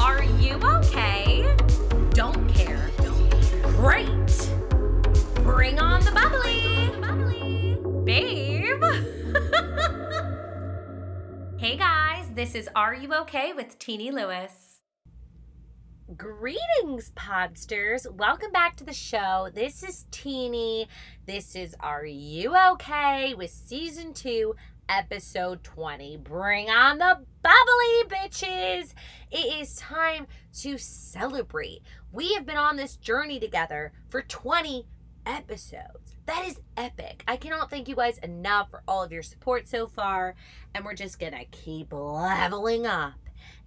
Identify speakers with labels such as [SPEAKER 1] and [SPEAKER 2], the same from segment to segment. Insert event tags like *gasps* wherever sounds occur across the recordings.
[SPEAKER 1] Are you okay? Don't care. Great. Bring on the bubbly. Babe. *laughs* hey guys, this is Are You Okay with Teeny Lewis. Greetings, Podsters. Welcome back to the show. This is Teeny. This is Are You Okay with season two, episode 20. Bring on the bubbly, bitches! It is time to celebrate. We have been on this journey together for 20 episodes. That is epic. I cannot thank you guys enough for all of your support so far. And we're just gonna keep leveling up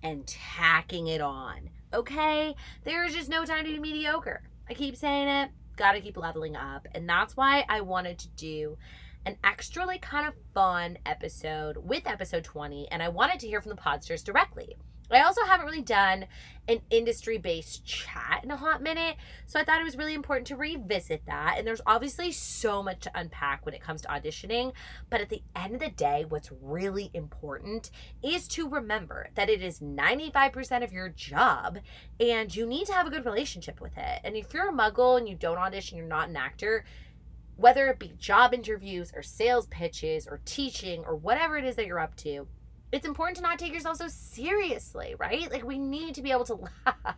[SPEAKER 1] and tacking it on. Okay? There is just no time to be mediocre. I keep saying it. Gotta keep leveling up. And that's why I wanted to do an extra, like, kind of fun episode with episode 20. And I wanted to hear from the podsters directly. I also haven't really done an industry based chat in a hot minute. So I thought it was really important to revisit that. And there's obviously so much to unpack when it comes to auditioning. But at the end of the day, what's really important is to remember that it is 95% of your job and you need to have a good relationship with it. And if you're a muggle and you don't audition, you're not an actor, whether it be job interviews or sales pitches or teaching or whatever it is that you're up to, it's important to not take yourself so seriously, right? Like we need to be able to *laughs* laugh.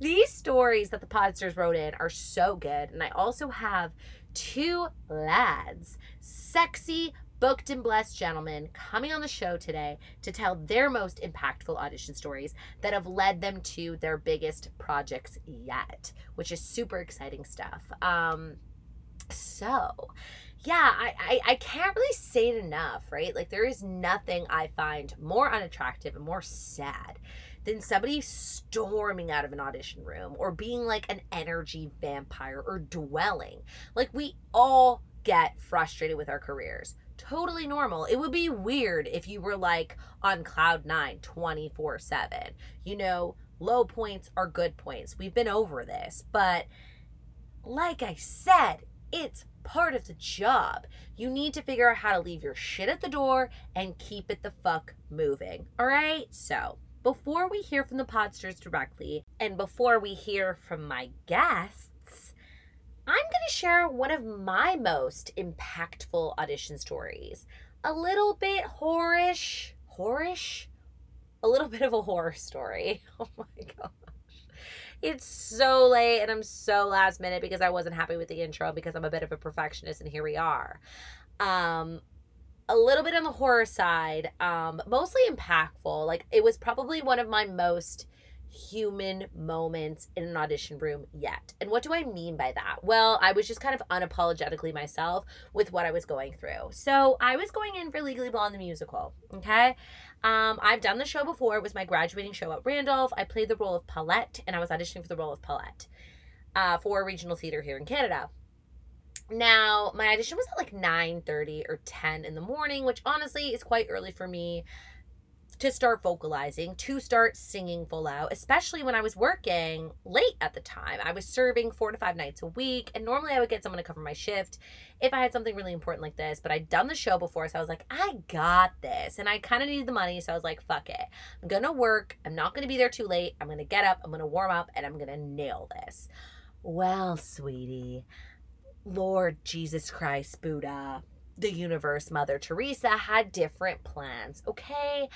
[SPEAKER 1] These stories that the podsters wrote in are so good. And I also have two lads, sexy, booked and blessed gentlemen coming on the show today to tell their most impactful audition stories that have led them to their biggest projects yet, which is super exciting stuff. Um, so, yeah, I, I, I can't really say it enough, right? Like, there is nothing I find more unattractive and more sad than somebody storming out of an audition room or being like an energy vampire or dwelling. Like, we all get frustrated with our careers. Totally normal. It would be weird if you were like on cloud nine 24 7. You know, low points are good points. We've been over this. But like I said, it's part of the job. You need to figure out how to leave your shit at the door and keep it the fuck moving. All right? So, before we hear from the podsters directly and before we hear from my guests, I'm going to share one of my most impactful audition stories. A little bit horish, horish, a little bit of a horror story. *laughs* Oh my god. It's so late and I'm so last minute because I wasn't happy with the intro because I'm a bit of a perfectionist and here we are. Um a little bit on the horror side, um mostly impactful. Like it was probably one of my most human moments in an audition room yet. And what do I mean by that? Well, I was just kind of unapologetically myself with what I was going through. So I was going in for Legally Blonde the musical, okay? Um, I've done the show before. It was my graduating show at Randolph. I played the role of Paulette, and I was auditioning for the role of Paulette uh, for regional theater here in Canada. Now, my audition was at like 9 30 or 10 in the morning, which honestly is quite early for me to start vocalizing, to start singing full out, especially when I was working late at the time. I was serving four to five nights a week, and normally I would get someone to cover my shift if I had something really important like this. But I'd done the show before, so I was like, I got this. And I kind of needed the money, so I was like, fuck it. I'm gonna work. I'm not gonna be there too late. I'm gonna get up, I'm gonna warm up, and I'm gonna nail this. Well, sweetie, Lord Jesus Christ, Buddha, the universe, Mother Teresa had different plans, okay?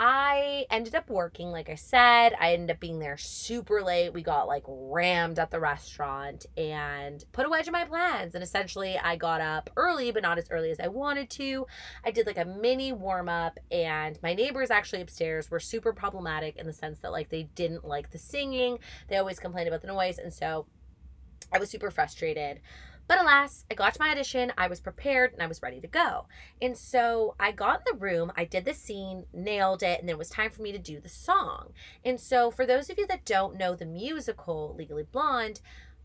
[SPEAKER 1] I ended up working, like I said, I ended up being there super late. We got like rammed at the restaurant and put a wedge in my plans. And essentially, I got up early, but not as early as I wanted to. I did like a mini warm up, and my neighbors actually upstairs were super problematic in the sense that like they didn't like the singing, they always complained about the noise. And so I was super frustrated. But alas, I got to my audition, I was prepared, and I was ready to go. And so I got in the room, I did the scene, nailed it, and then it was time for me to do the song. And so, for those of you that don't know the musical Legally Blonde,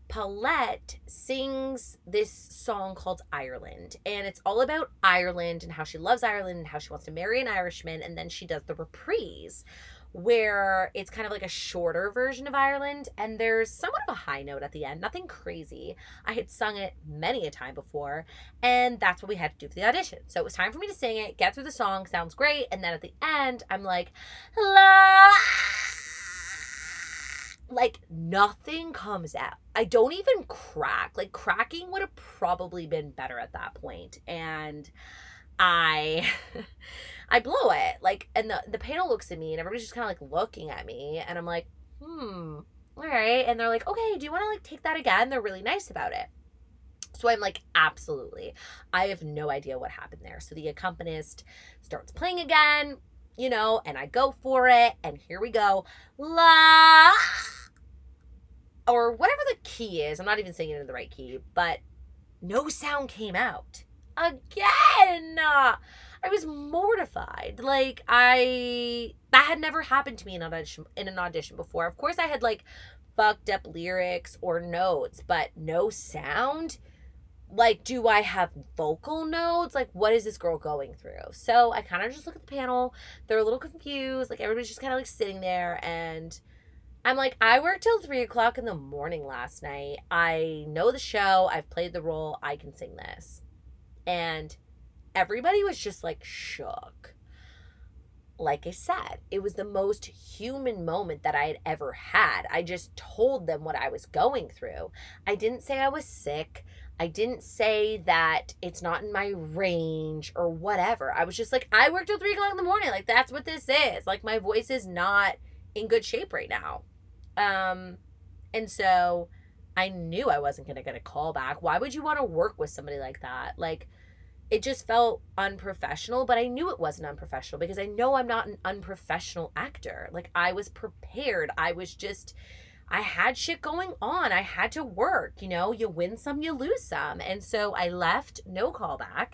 [SPEAKER 1] Paulette sings this song called Ireland, and it's all about Ireland and how she loves Ireland and how she wants to marry an Irishman, and then she does the reprise where it's kind of like a shorter version of Ireland and there's somewhat of a high note at the end, nothing crazy. I had sung it many a time before, and that's what we had to do for the audition. So it was time for me to sing it, get through the song, sounds great, and then at the end, I'm like, la like nothing comes out. I don't even crack. Like cracking would have probably been better at that point. And I *laughs* I blow it. Like, and the, the panel looks at me and everybody's just kind of like looking at me. And I'm like, hmm, all right. And they're like, okay, do you want to like take that again? They're really nice about it. So I'm like, absolutely. I have no idea what happened there. So the accompanist starts playing again, you know, and I go for it. And here we go. La. Or whatever the key is. I'm not even saying it in the right key, but no sound came out. Again. I was mortified. Like I that had never happened to me in an audition in an audition before. Of course I had like fucked up lyrics or notes, but no sound. Like, do I have vocal notes? Like, what is this girl going through? So I kind of just look at the panel. They're a little confused. Like, everybody's just kind of like sitting there. And I'm like, I worked till three o'clock in the morning last night. I know the show. I've played the role. I can sing this. And everybody was just like shook. Like I said, it was the most human moment that I had ever had. I just told them what I was going through. I didn't say I was sick. I didn't say that it's not in my range or whatever. I was just like, I work till three o'clock in the morning. Like, that's what this is. Like, my voice is not in good shape right now. Um, and so I knew I wasn't going to get a call back. Why would you want to work with somebody like that? Like, it just felt unprofessional, but I knew it wasn't unprofessional because I know I'm not an unprofessional actor. Like I was prepared. I was just I had shit going on. I had to work, you know, you win some, you lose some. And so I left, no callback.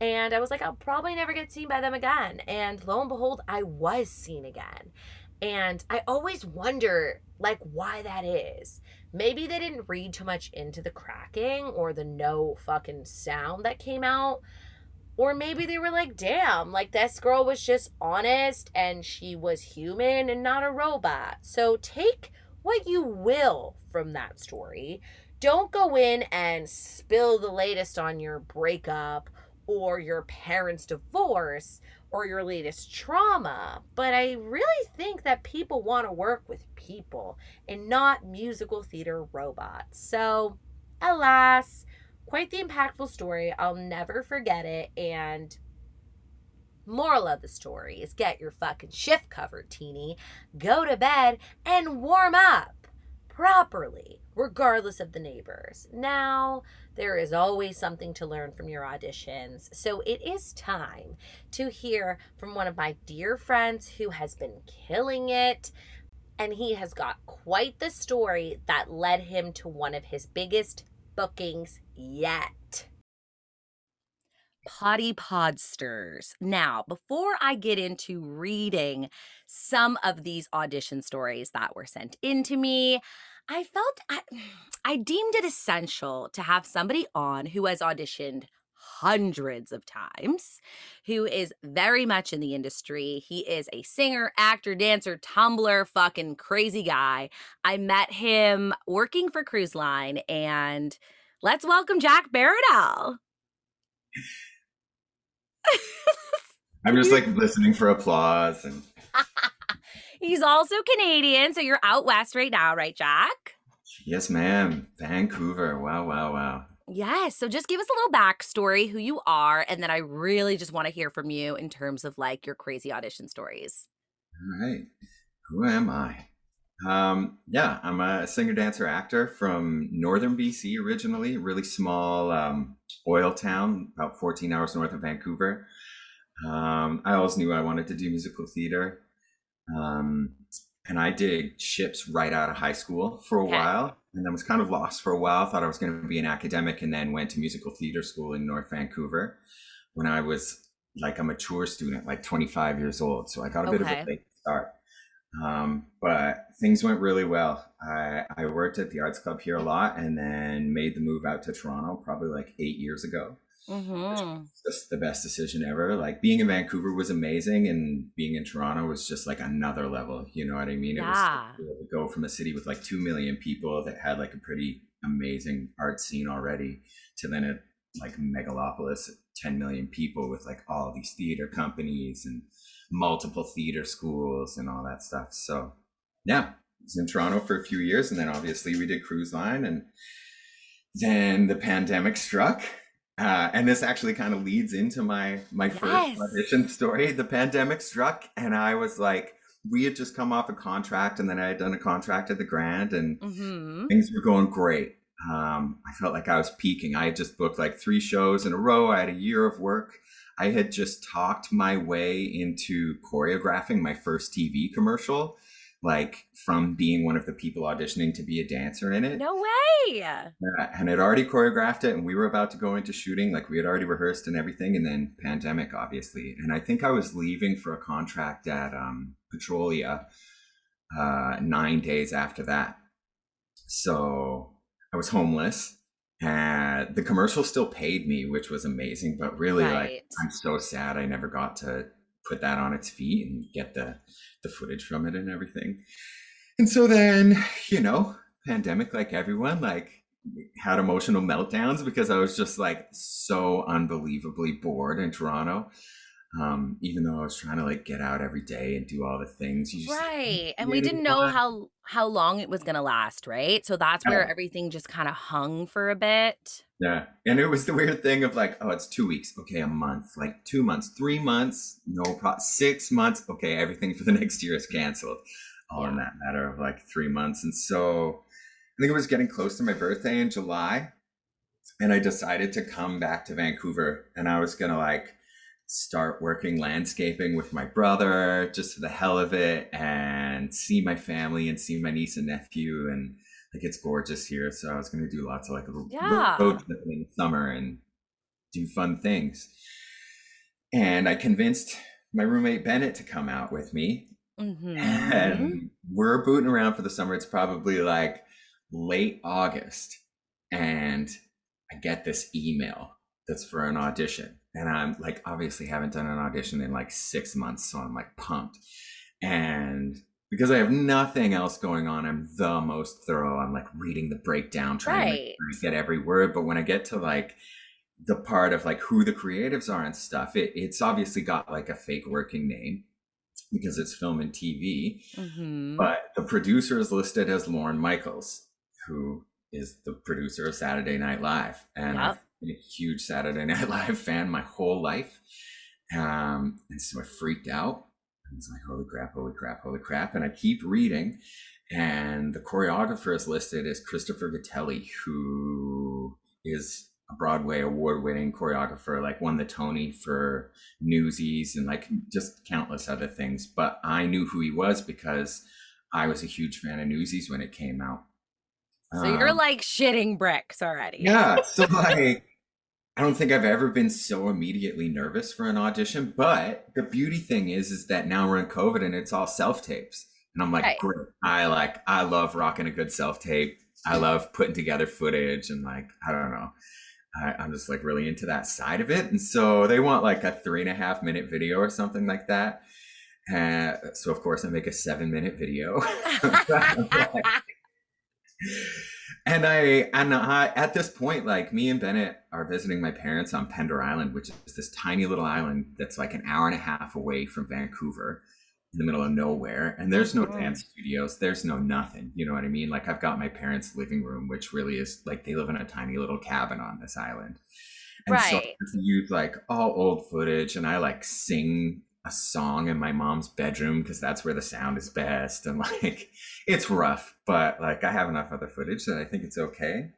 [SPEAKER 1] And I was like, I'll probably never get seen by them again. And lo and behold, I was seen again. And I always wonder, like, why that is. Maybe they didn't read too much into the cracking or the no fucking sound that came out. Or maybe they were like, damn, like this girl was just honest and she was human and not a robot. So take what you will from that story. Don't go in and spill the latest on your breakup or your parents' divorce or your latest trauma, but I really think that people want to work with people and not musical theater robots. So, alas, quite the impactful story. I'll never forget it. And moral of the story is get your fucking shift covered, teeny. Go to bed and warm up properly, regardless of the neighbors. Now, there is always something to learn from your auditions. So it is time to hear from one of my dear friends who has been killing it. And he has got quite the story that led him to one of his biggest bookings yet. Potty Podsters. Now, before I get into reading some of these audition stories that were sent in to me, I felt I, I deemed it essential to have somebody on who has auditioned hundreds of times, who is very much in the industry. He is a singer, actor, dancer, tumbler, fucking crazy guy. I met him working for Cruise Line, and let's welcome Jack Baradell. *laughs*
[SPEAKER 2] I'm just like listening for applause and *laughs*
[SPEAKER 1] He's also Canadian, so you're out west right now, right, Jack?
[SPEAKER 2] Yes, ma'am. Vancouver. Wow, wow, wow.
[SPEAKER 1] Yes. So just give us a little backstory, who you are, and then I really just want to hear from you in terms of like your crazy audition stories.
[SPEAKER 2] All right. Who am I? Um, yeah, I'm a singer, dancer, actor from northern BC originally, really small um, oil town, about 14 hours north of Vancouver. Um, I always knew I wanted to do musical theater. Um, and I did ships right out of high school for a okay. while and then was kind of lost for a while. Thought I was going to be an academic and then went to musical theater school in North Vancouver when I was like a mature student, like 25 years old. So I got a okay. bit of a late start. Um, but things went really well. I, I worked at the Arts Club here a lot and then made the move out to Toronto probably like eight years ago.
[SPEAKER 1] Mm-hmm.
[SPEAKER 2] Just the best decision ever. Like being in Vancouver was amazing, and being in Toronto was just like another level. You know what I mean? It
[SPEAKER 1] Yeah.
[SPEAKER 2] was cool to go from a city with like two million people that had like a pretty amazing art scene already to then a like megalopolis, 10 million people with like all these theater companies and multiple theater schools and all that stuff. So yeah, I was in Toronto for a few years, and then obviously we did cruise line, and then the pandemic struck. Uh, and this actually kind of leads into my my
[SPEAKER 1] Yes.
[SPEAKER 2] first audition story. The pandemic struck, and I was like, we had just come off a contract, and then I had done a contract at the Grand, and
[SPEAKER 1] Mm-hmm.
[SPEAKER 2] things were going great. Um, I felt like I was peaking. I had just booked like three shows in a row. I had a year of work. I had just talked my way into choreographing my first TV commercial, like from being one of the people auditioning to be a dancer in it.
[SPEAKER 1] No way.
[SPEAKER 2] Yeah, and I'd already choreographed it, and we were about to go into shooting. Like we had already rehearsed and everything, and then pandemic, obviously. And I think I was leaving for a contract at um, Petrolia uh, nine days after that. So I was homeless, and the commercial still paid me, which was amazing. But really, like, I'm so sad I never got to put that on its feet and get the the footage from it and everything. And so then, you know, pandemic, like everyone, like had emotional meltdowns because I was just like so unbelievably bored in Toronto. Um, even though I was trying to like get out every day and do all the things. You just,
[SPEAKER 1] Right. And we didn't know how how long it was gonna last, right? So that's where everything just kind of hung for a bit.
[SPEAKER 2] Yeah. And it was the weird thing of like, oh, it's two weeks. Okay, a month. Like two months, three months, no pro six months. Okay, everything for the *laughs* next year is canceled. All in that matter of like three months. And so I think it was getting close to my birthday in July. And I decided to come back to Vancouver and I was gonna like start working landscaping with my brother just for the hell of it and see my family and see my niece and nephew and like it's gorgeous here so i was going to do lots of like little
[SPEAKER 1] Yeah.
[SPEAKER 2] road in the summer and do fun things. And i convinced my roommate bennett to come out with me.
[SPEAKER 1] Mm-hmm.
[SPEAKER 2] and we're booting around for the summer. It's probably like late august. And i get this email that's for an audition. And i'm like obviously haven't done an audition in like six months so i'm like pumped. And because i have nothing else going on i'm the most thorough i'm like reading the breakdown trying to
[SPEAKER 1] Right.
[SPEAKER 2] I get every word but when i get to like the part of like who the creatives are and stuff it, it's obviously got like a fake working name because it's film and tv
[SPEAKER 1] Mm-hmm.
[SPEAKER 2] but the producer is listed as Lorne Michaels, who is the producer of Saturday Night Live. And I've been a huge Saturday *laughs* Night Live fan my whole life. Um, and so I freaked out. I was like, holy crap, holy crap, holy crap. And I keep reading. And the choreographer is listed as Christopher Gattelli, who is a Broadway award winning choreographer, like won the Tony for Newsies and like just countless other things. But I knew who he was because I was a huge fan of Newsies when it came out.
[SPEAKER 1] So you're
[SPEAKER 2] Um,
[SPEAKER 1] like shitting bricks already.
[SPEAKER 2] yeah. So like, I don't think I've ever been so immediately nervous for an audition. But the beauty thing is, is that now we're in COVID and it's all self tapes, and I'm like,
[SPEAKER 1] Right.
[SPEAKER 2] great. I like, I love rocking a good self tape. I love putting together footage and like, I don't know. I, I'm just like really into that side of it. And so they want like a three and a half minute video or something like that. Uh, so of course I make a seven minute video. *laughs* *laughs* and I and I at this point, like me and Bennett are visiting my parents on Pender Island, which is this tiny little island that's like an hour and a half away from Vancouver, in the middle of nowhere. And there's no dance studios, there's no nothing. You know what I mean? Like I've got my parents' living room, which really is like they live in a tiny little cabin on this island. And so I use like all old footage and I like sing a song in my mom's bedroom because that's where the sound is best. And *laughs* like it's rough, but like I have enough other footage that I think it's okay.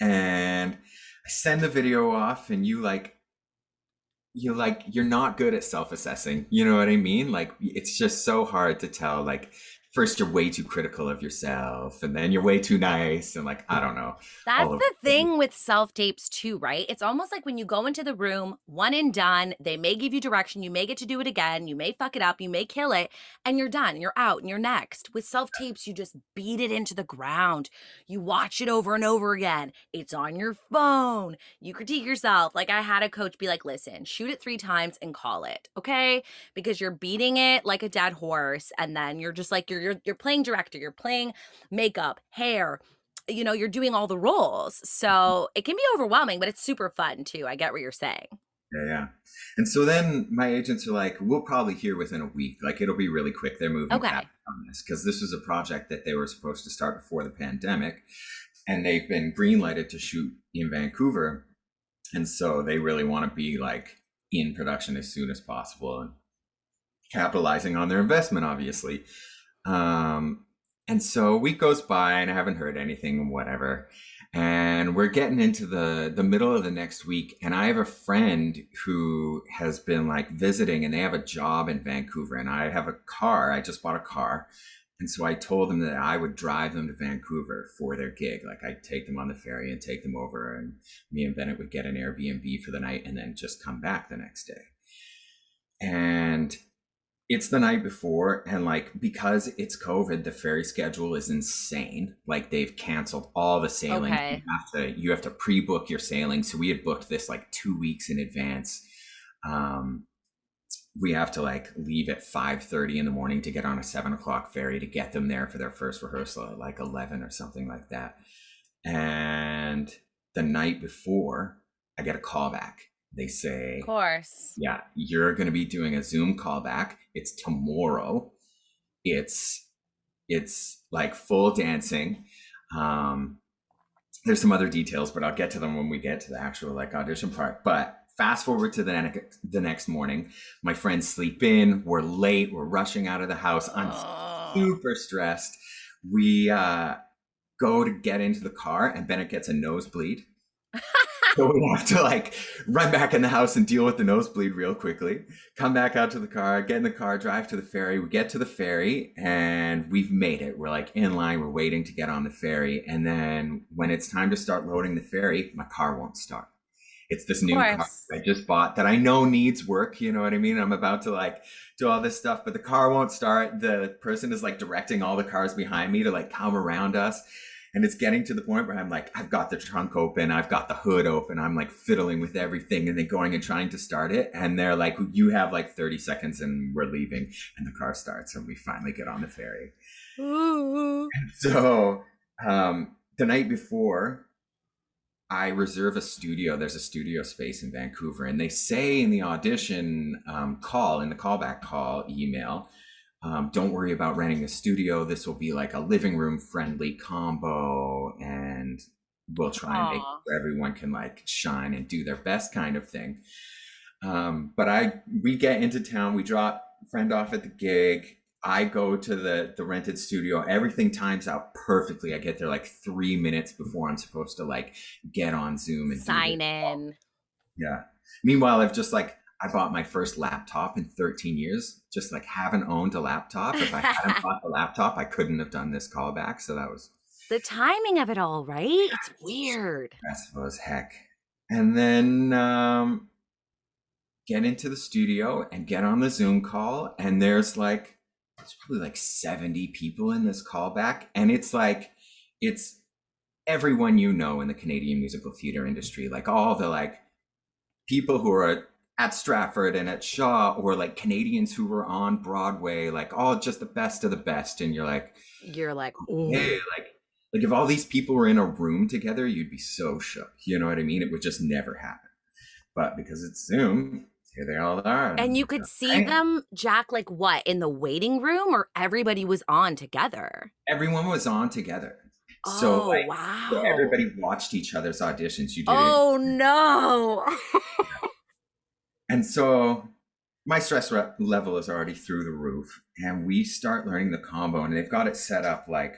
[SPEAKER 2] And I send the video off and you like you like you're not good at self-assessing. You know what I mean? Like it's just so hard to tell like first you're way too critical of yourself and then you're way too nice and like i don't know
[SPEAKER 1] That's the thing with self tapes too, right? It's almost like when you go into the room, one and done, they may give you direction, you may get to do it again, you may fuck it up, you may kill it, and you're done. You're out and you're next. With self tapes, you just beat it into the ground. You watch it over and over again. It's on your phone. You critique yourself. Like I had a coach be like, "Listen, shoot it 3 times and call it." Okay? Because you're beating it like a dead horse and then you're just like you're you're, you're playing director, you're playing makeup, hair, you know, you're doing all the roles. Mm-hmm. So it can be overwhelming, but it's super fun too. I get what you're saying.
[SPEAKER 2] yeah yeah and so then my agents are like we'll probably hear within a week like it'll be really quick they're moving
[SPEAKER 1] Okay.
[SPEAKER 2] on this because this was a project that they were supposed to start before the pandemic and they've been greenlighted to shoot in vancouver and so they really want to be like in production as soon as possible and capitalizing on their investment obviously um and so a week goes by and i haven't heard anything whatever. And we're getting into the the middle of the next week and i have a friend who has been like visiting and they have a job in vancouver and i have a car. I just bought a car. And so i told them that i would drive them to vancouver for their gig. Like i'd take them on the ferry and take them over and me and bennett would get an airbnb for the night and then just come back the next day. And it's the night before and like because it's covid the ferry schedule is insane. Like they've canceled all the sailing.
[SPEAKER 1] Okay.
[SPEAKER 2] you have to you have to pre-book your sailing. So we had booked this like two weeks in advance. Um we have to like leave at 5.30 in the morning to get on a 7 o'clock ferry to get them there for their first rehearsal at like 11 or something like that. And the night before i get a call back they say
[SPEAKER 1] Of course.
[SPEAKER 2] yeah, you're going to be doing a Zoom callback. It's tomorrow. It's it's like full dancing. Um, there's some other details, but I'll get to them when we get to the actual like audition part. But fast forward to the next the next morning, my friends sleep in. We're late. We're rushing out of the house. I'm
[SPEAKER 1] Oh.
[SPEAKER 2] super stressed. We uh, go to get into the car, and Bennett gets a nosebleed. *laughs* so we have to like run back in the house and deal with the nosebleed real quickly. Come back out to the car, get in the car, drive to the ferry. We get to the ferry, and we've made it. We're like in line. We're waiting to get on the ferry, and then when it's time to start loading the ferry, my car won't start. It's this new car. I just bought that I know needs work. You know what I mean? I'm about to like do all this stuff, but the car won't start. The person is like directing all the cars behind me to like come around us. And it's getting to the point where I'm like, I've got the trunk open, I've got the hood open, I'm like fiddling with everything and then going and trying to start it. And they're like, You have like 30 seconds and we're leaving. And the car starts and we finally get on the ferry.
[SPEAKER 1] Ooh.
[SPEAKER 2] So um, the night before, I reserve a studio. There's a studio space in Vancouver, and they say in the audition um, call, in the callback call email, um, don't worry about renting a studio. This will be like a living room friendly combo, and we'll try and make sure everyone can like shine and do their best kind of thing. Um, but I, we get into town, we drop friend off at the gig. I go to the the rented studio. Everything times out perfectly. I get there like three minutes before I'm supposed to like get on Zoom and
[SPEAKER 1] Sign in.
[SPEAKER 2] Yeah. Meanwhile, I've just like I bought my first laptop in 13 years. Just like haven't owned a laptop. If I hadn't *laughs* bought the laptop, I couldn't have done this callback. So that was
[SPEAKER 1] The timing of it all, right? It's weird.
[SPEAKER 2] stressful as heck. And then um, get into the studio and get on the Zoom call, and there's like there's probably like 70 people in this callback, and it's like it's everyone you know in the Canadian musical theater industry, like all the like people who are at Stratford and at Shaw, or like Canadians who were on Broadway, like all just the best of the best, and you're like,
[SPEAKER 1] You're like, ooh.
[SPEAKER 2] hey, like like if all these people were in a room together, you'd be so shook. You know what I mean? It would just never happen. But because it's Zoom, here they all are.
[SPEAKER 1] And you could see them, Jack, like what, in the waiting room or everybody was on together?
[SPEAKER 2] Everyone was on together. So
[SPEAKER 1] oh,
[SPEAKER 2] like
[SPEAKER 1] wow.
[SPEAKER 2] so everybody watched each other's auditions. You did.
[SPEAKER 1] Oh, *laughs* no.
[SPEAKER 2] And so my stress re- level is already through the roof. And we start learning the combo, and they've got it set up like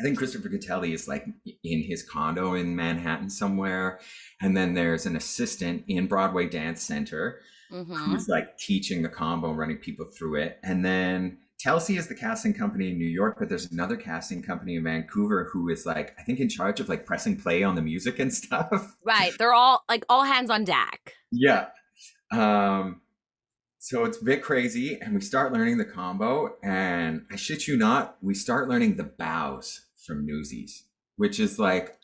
[SPEAKER 2] I think Christopher Gattelli is like in his condo in Manhattan somewhere. And then there's an assistant in Broadway Dance Center
[SPEAKER 1] Mhm.
[SPEAKER 2] who's like teaching the combo, running people through it. And then Telsey is the casting company in New York, but there's another casting company in Vancouver who is like, I think in charge of like pressing play on the music and *laughs* stuff.
[SPEAKER 1] Right. They're all like all hands on deck.
[SPEAKER 2] Yeah. Um, so it's a bit crazy, and we start learning the combo, and I shit you not, we start learning the bows from Newsies, which is like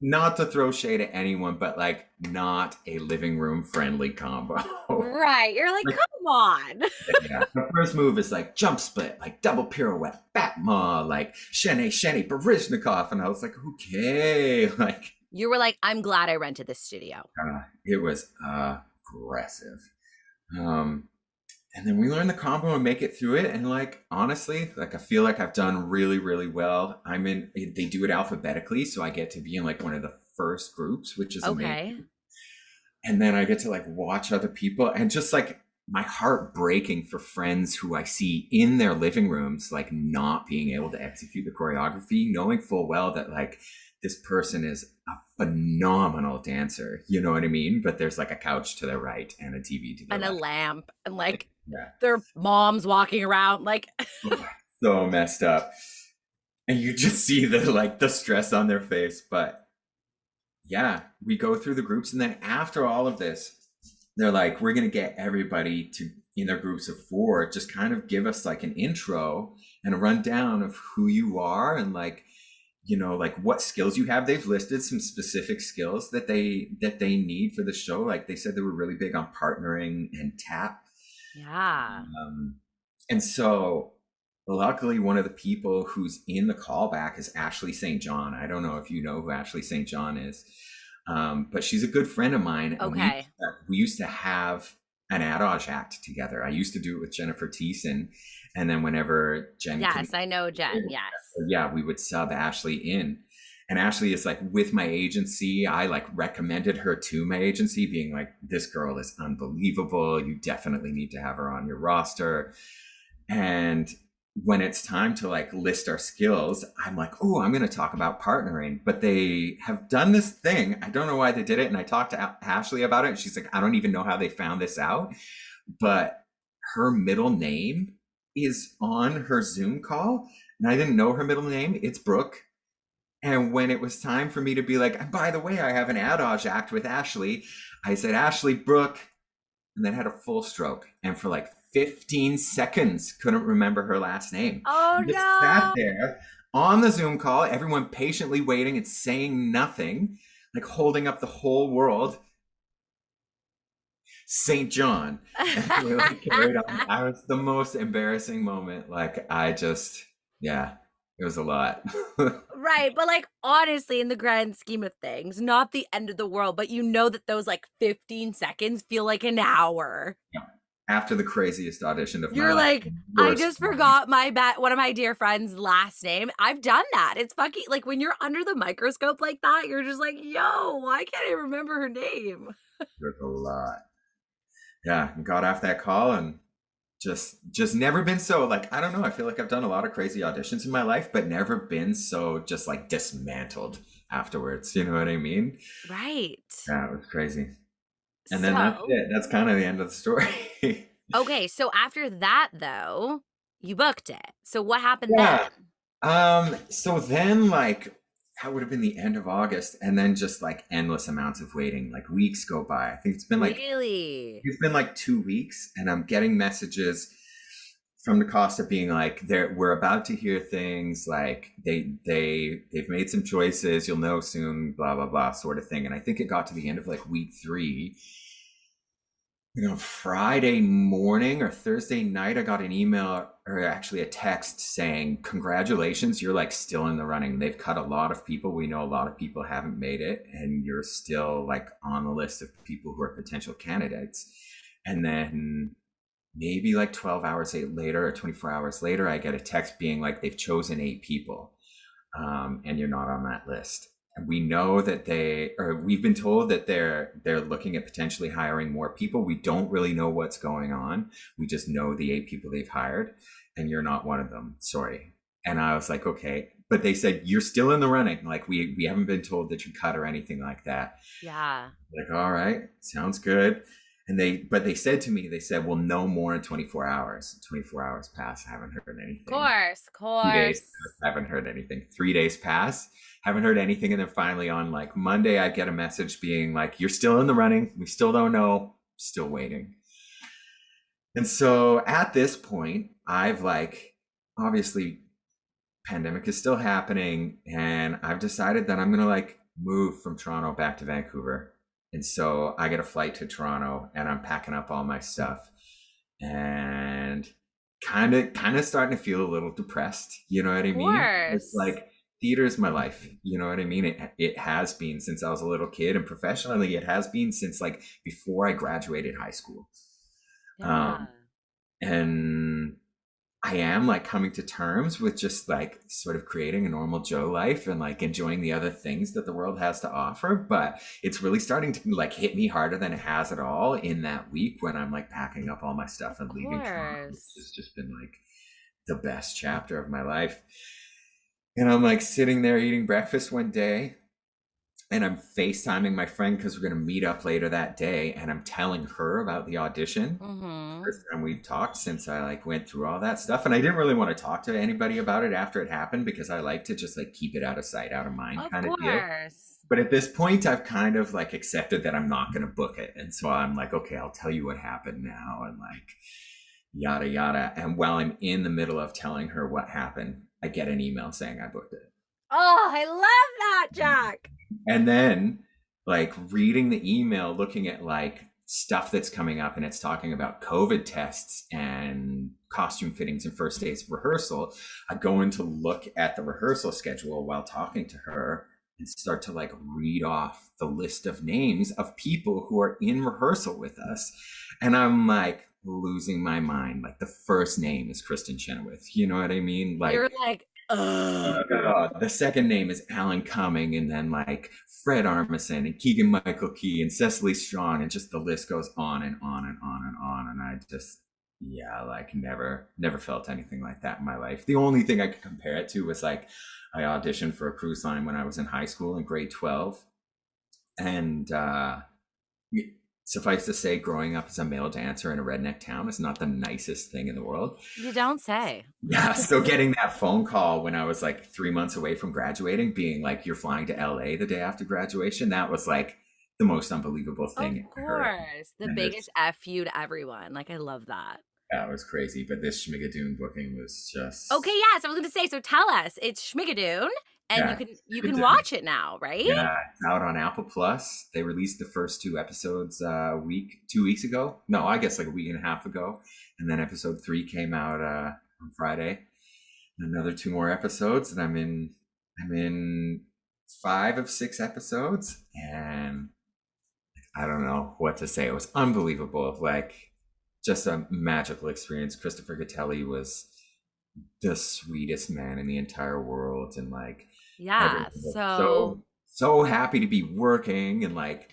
[SPEAKER 2] not to throw shade at anyone, but like not a living room friendly combo.
[SPEAKER 1] Right. You're like,
[SPEAKER 2] Like-
[SPEAKER 1] come on. *laughs*
[SPEAKER 2] yeah. The first move is like jump split, like double pirouette, battement, like chaîné chaîné Baryshnikov. And I was like, okay. *laughs* Like
[SPEAKER 1] You were like, I'm glad I rented this studio.
[SPEAKER 2] uh, it was aggressive. Um and then we learn the combo and make it through it. And like honestly, like I feel like I've done really, really well. I'm in they do it alphabetically, so I get to be in like one of the first groups, which is amazing. And then I get to like watch other people and just like my heart breaking for friends who I see in their living rooms, like not being able to execute the choreography, knowing full well that like this person is a phenomenal dancer. You know what I mean? But there's like a couch to their right and a TV to their
[SPEAKER 1] And a lamp and like *laughs*
[SPEAKER 2] Yeah.
[SPEAKER 1] their moms walking around. Like, *laughs*
[SPEAKER 2] so messed up. And you just see the like the stress on their face. But yeah, we go through the groups, and then after all of this, they're like, we're gonna get everybody to in their groups of four, just kind of give us like an intro and a rundown of who you are and like you know like what skills you have they've listed some specific skills that they that they need for the show like they said they were really big on partnering and tap
[SPEAKER 1] yeah.
[SPEAKER 2] um, and so, luckily, one of the people who's in the callback is Ashley St. John. I don't know if you know who Ashley St. John is, um, but she's a good friend of mine. and we-
[SPEAKER 1] Okay.
[SPEAKER 2] We, used to have an adage act together. I used to do it with Jennifer Thiessen. And then whenever Jen
[SPEAKER 1] Yes, I know Jen. Yes.
[SPEAKER 2] Yeah, we would sub Ashley in. And Ashley is like with my agency. I like recommended her to my agency, being like, this girl is unbelievable. You definitely need to have her on your roster. And when it's time to like list our skills, I'm like, oh, I'm going to talk about partnering. But they have done this thing. I don't know why they did it. And I talked to Ashley about it. And she's like, I don't even know how they found this out. But her middle name is on her Zoom call. And I didn't know her middle name. It's Brooke. And when it was time for me to be like, by the way, I have an adage act with Ashley, I said, Ashley Brooke, and then had a full stroke. And for like 15 seconds, couldn't remember her last name.
[SPEAKER 1] Oh
[SPEAKER 2] Just
[SPEAKER 1] no.
[SPEAKER 2] sat there on the Zoom call, everyone patiently waiting and saying nothing, like holding up the whole world. St. John. *laughs* *laughs* And carried on. I was the most embarrassing moment. Like I just, yeah, it was a lot. *laughs*
[SPEAKER 1] right, but like honestly, in the grand scheme of things, not the end of the world, but you know that those like 15 seconds feel like an hour.
[SPEAKER 2] After the craziest audition of
[SPEAKER 1] You're like, I just forgot my bat one of my dear friends' last name. I've done that. It's fucking like when you're under the microscope like that, you're just like, yo, why can't I remember her name.
[SPEAKER 2] Was a lot. Yeah, got off that call and just just never been so like I don't know. I feel like I've done a lot of crazy auditions in my life, but never been so just like dismantled afterwards. You know what I mean?
[SPEAKER 1] Right.
[SPEAKER 2] Yeah, it was crazy. And then that's it. That's kind of the end of the story. *laughs*
[SPEAKER 1] Okay, so after that though, you booked it. So what happened
[SPEAKER 2] Yeah.
[SPEAKER 1] then?
[SPEAKER 2] Um, so then like that would have been the end of August, and then just like endless amounts of waiting, like weeks go by. I think it's been like
[SPEAKER 1] really?
[SPEAKER 2] it's been like two weeks, and I'm getting messages from the Costa being like, "They're we're about to hear things like they they they've made some choices. You'll know soon, blah blah blah, sort of thing." And I think it got to the end of like week three. You know, Friday morning or Thursday night, I got an email or actually a text saying, Congratulations, you're like still in the running. They've cut a lot of people. We know a lot of people haven't made it, and you're still like on the list of people who are potential candidates. And then maybe like 12 hours later or 24 hours later, I get a text being like, They've chosen eight people, um, and you're not on that list. We know that they or we've been told that they're they're looking at potentially hiring more people. We don't really know what's going on. We just know the eight people they've hired, and you're not one of them. Sorry. And I was like, okay. But they said you're still in the running. Like we we haven't been told that you cut or anything like that.
[SPEAKER 1] Yeah.
[SPEAKER 2] Like, all right, sounds good. And they, but they said to me, they said, well, no more in 24 hours. 24 hours pass. I haven't heard anything.
[SPEAKER 1] Of course, of course.
[SPEAKER 2] Days, haven't heard anything. Three days pass, haven't heard anything. And then finally on like Monday, I get a message being like, you're still in the running. We still don't know. Still waiting. And so at this point, I've like, obviously, pandemic is still happening. And I've decided that I'm going to like move from Toronto back to Vancouver and so I get a flight to Toronto and I'm packing up all my stuff and kind of kind of starting to feel a little depressed. You know what I mean? It's like theater is my life. You know what I mean? It it has been since I was a little kid and professionally it has been since like before I graduated high school. Yeah. Um and I am like coming to terms with just like sort of creating a normal Joe life and like enjoying the other things that the world has to offer. But it's really starting to like hit me harder than it has at all in that week when I'm like packing up all my stuff and leaving. It's just been like the best chapter of my life. And I'm like sitting there eating breakfast one day and I'm FaceTiming my friend because we're going to meet up later that day. And I'm telling her about the audition. Mm-hmm. First time we've talked since I like went through all that stuff. And I didn't really want to talk to anybody about it after it happened because I like to just like keep it out of sight, out of mind
[SPEAKER 1] of
[SPEAKER 2] kind
[SPEAKER 1] course.
[SPEAKER 2] of deal. But at this point, I've kind of like accepted that I'm not going to book it. And so I'm like, okay, I'll tell you what happened now. And like, yada, yada. And while I'm in the middle of telling her what happened, I get an email saying I booked it.
[SPEAKER 1] Oh, I love that, Jack.
[SPEAKER 2] And then like reading the email looking at like stuff that's coming up and it's talking about covid tests and costume fittings and first days of rehearsal i go in to look at the rehearsal schedule while talking to her and start to like read off the list of names of people who are in rehearsal with us. And i'm like losing my mind. Like the first name is Kristin Chenoweth. You know what i mean?
[SPEAKER 1] Like you're like uh,
[SPEAKER 2] uh, the second name is Alan Cumming, and then like Fred Armisen and Keegan Michael Key and Cecily Strong, and just the list goes on and on and on and on. And I just, yeah, like never, never felt anything like that in my life. The only thing I could compare it to was like I auditioned for a cruise line when I was in high school in grade 12. And uh, suffice to say, growing up as a male dancer in a redneck town is not the nicest thing in the world.
[SPEAKER 1] You don't say. *laughs*
[SPEAKER 2] Yeah. So getting that phone call when I was like three months away from graduating, being like, you're flying to LA the day after graduation, that was like the most unbelievable thing.
[SPEAKER 1] Of course. The and biggest F you to everyone. Like, I love that.
[SPEAKER 2] That was crazy. But this Schmigadoon booking was just.
[SPEAKER 1] Okay. Yes. I was going to say, so tell us. It's Schmigadoon and yeah, you can you can watch it now, right?
[SPEAKER 2] Yeah, it's out on Apple Plus. They released the first two episodes uh, a week, two weeks ago. No, I guess like a week and a half ago, and then episode three came out uh, on Friday. Another two more episodes, and I'm in. I'm in five of six episodes, and I don't know what to say. It was unbelievable, like just a magical experience. Christopher Gattelli was the sweetest man in the entire world, and like
[SPEAKER 1] yeah. So,
[SPEAKER 2] so so happy to be working and like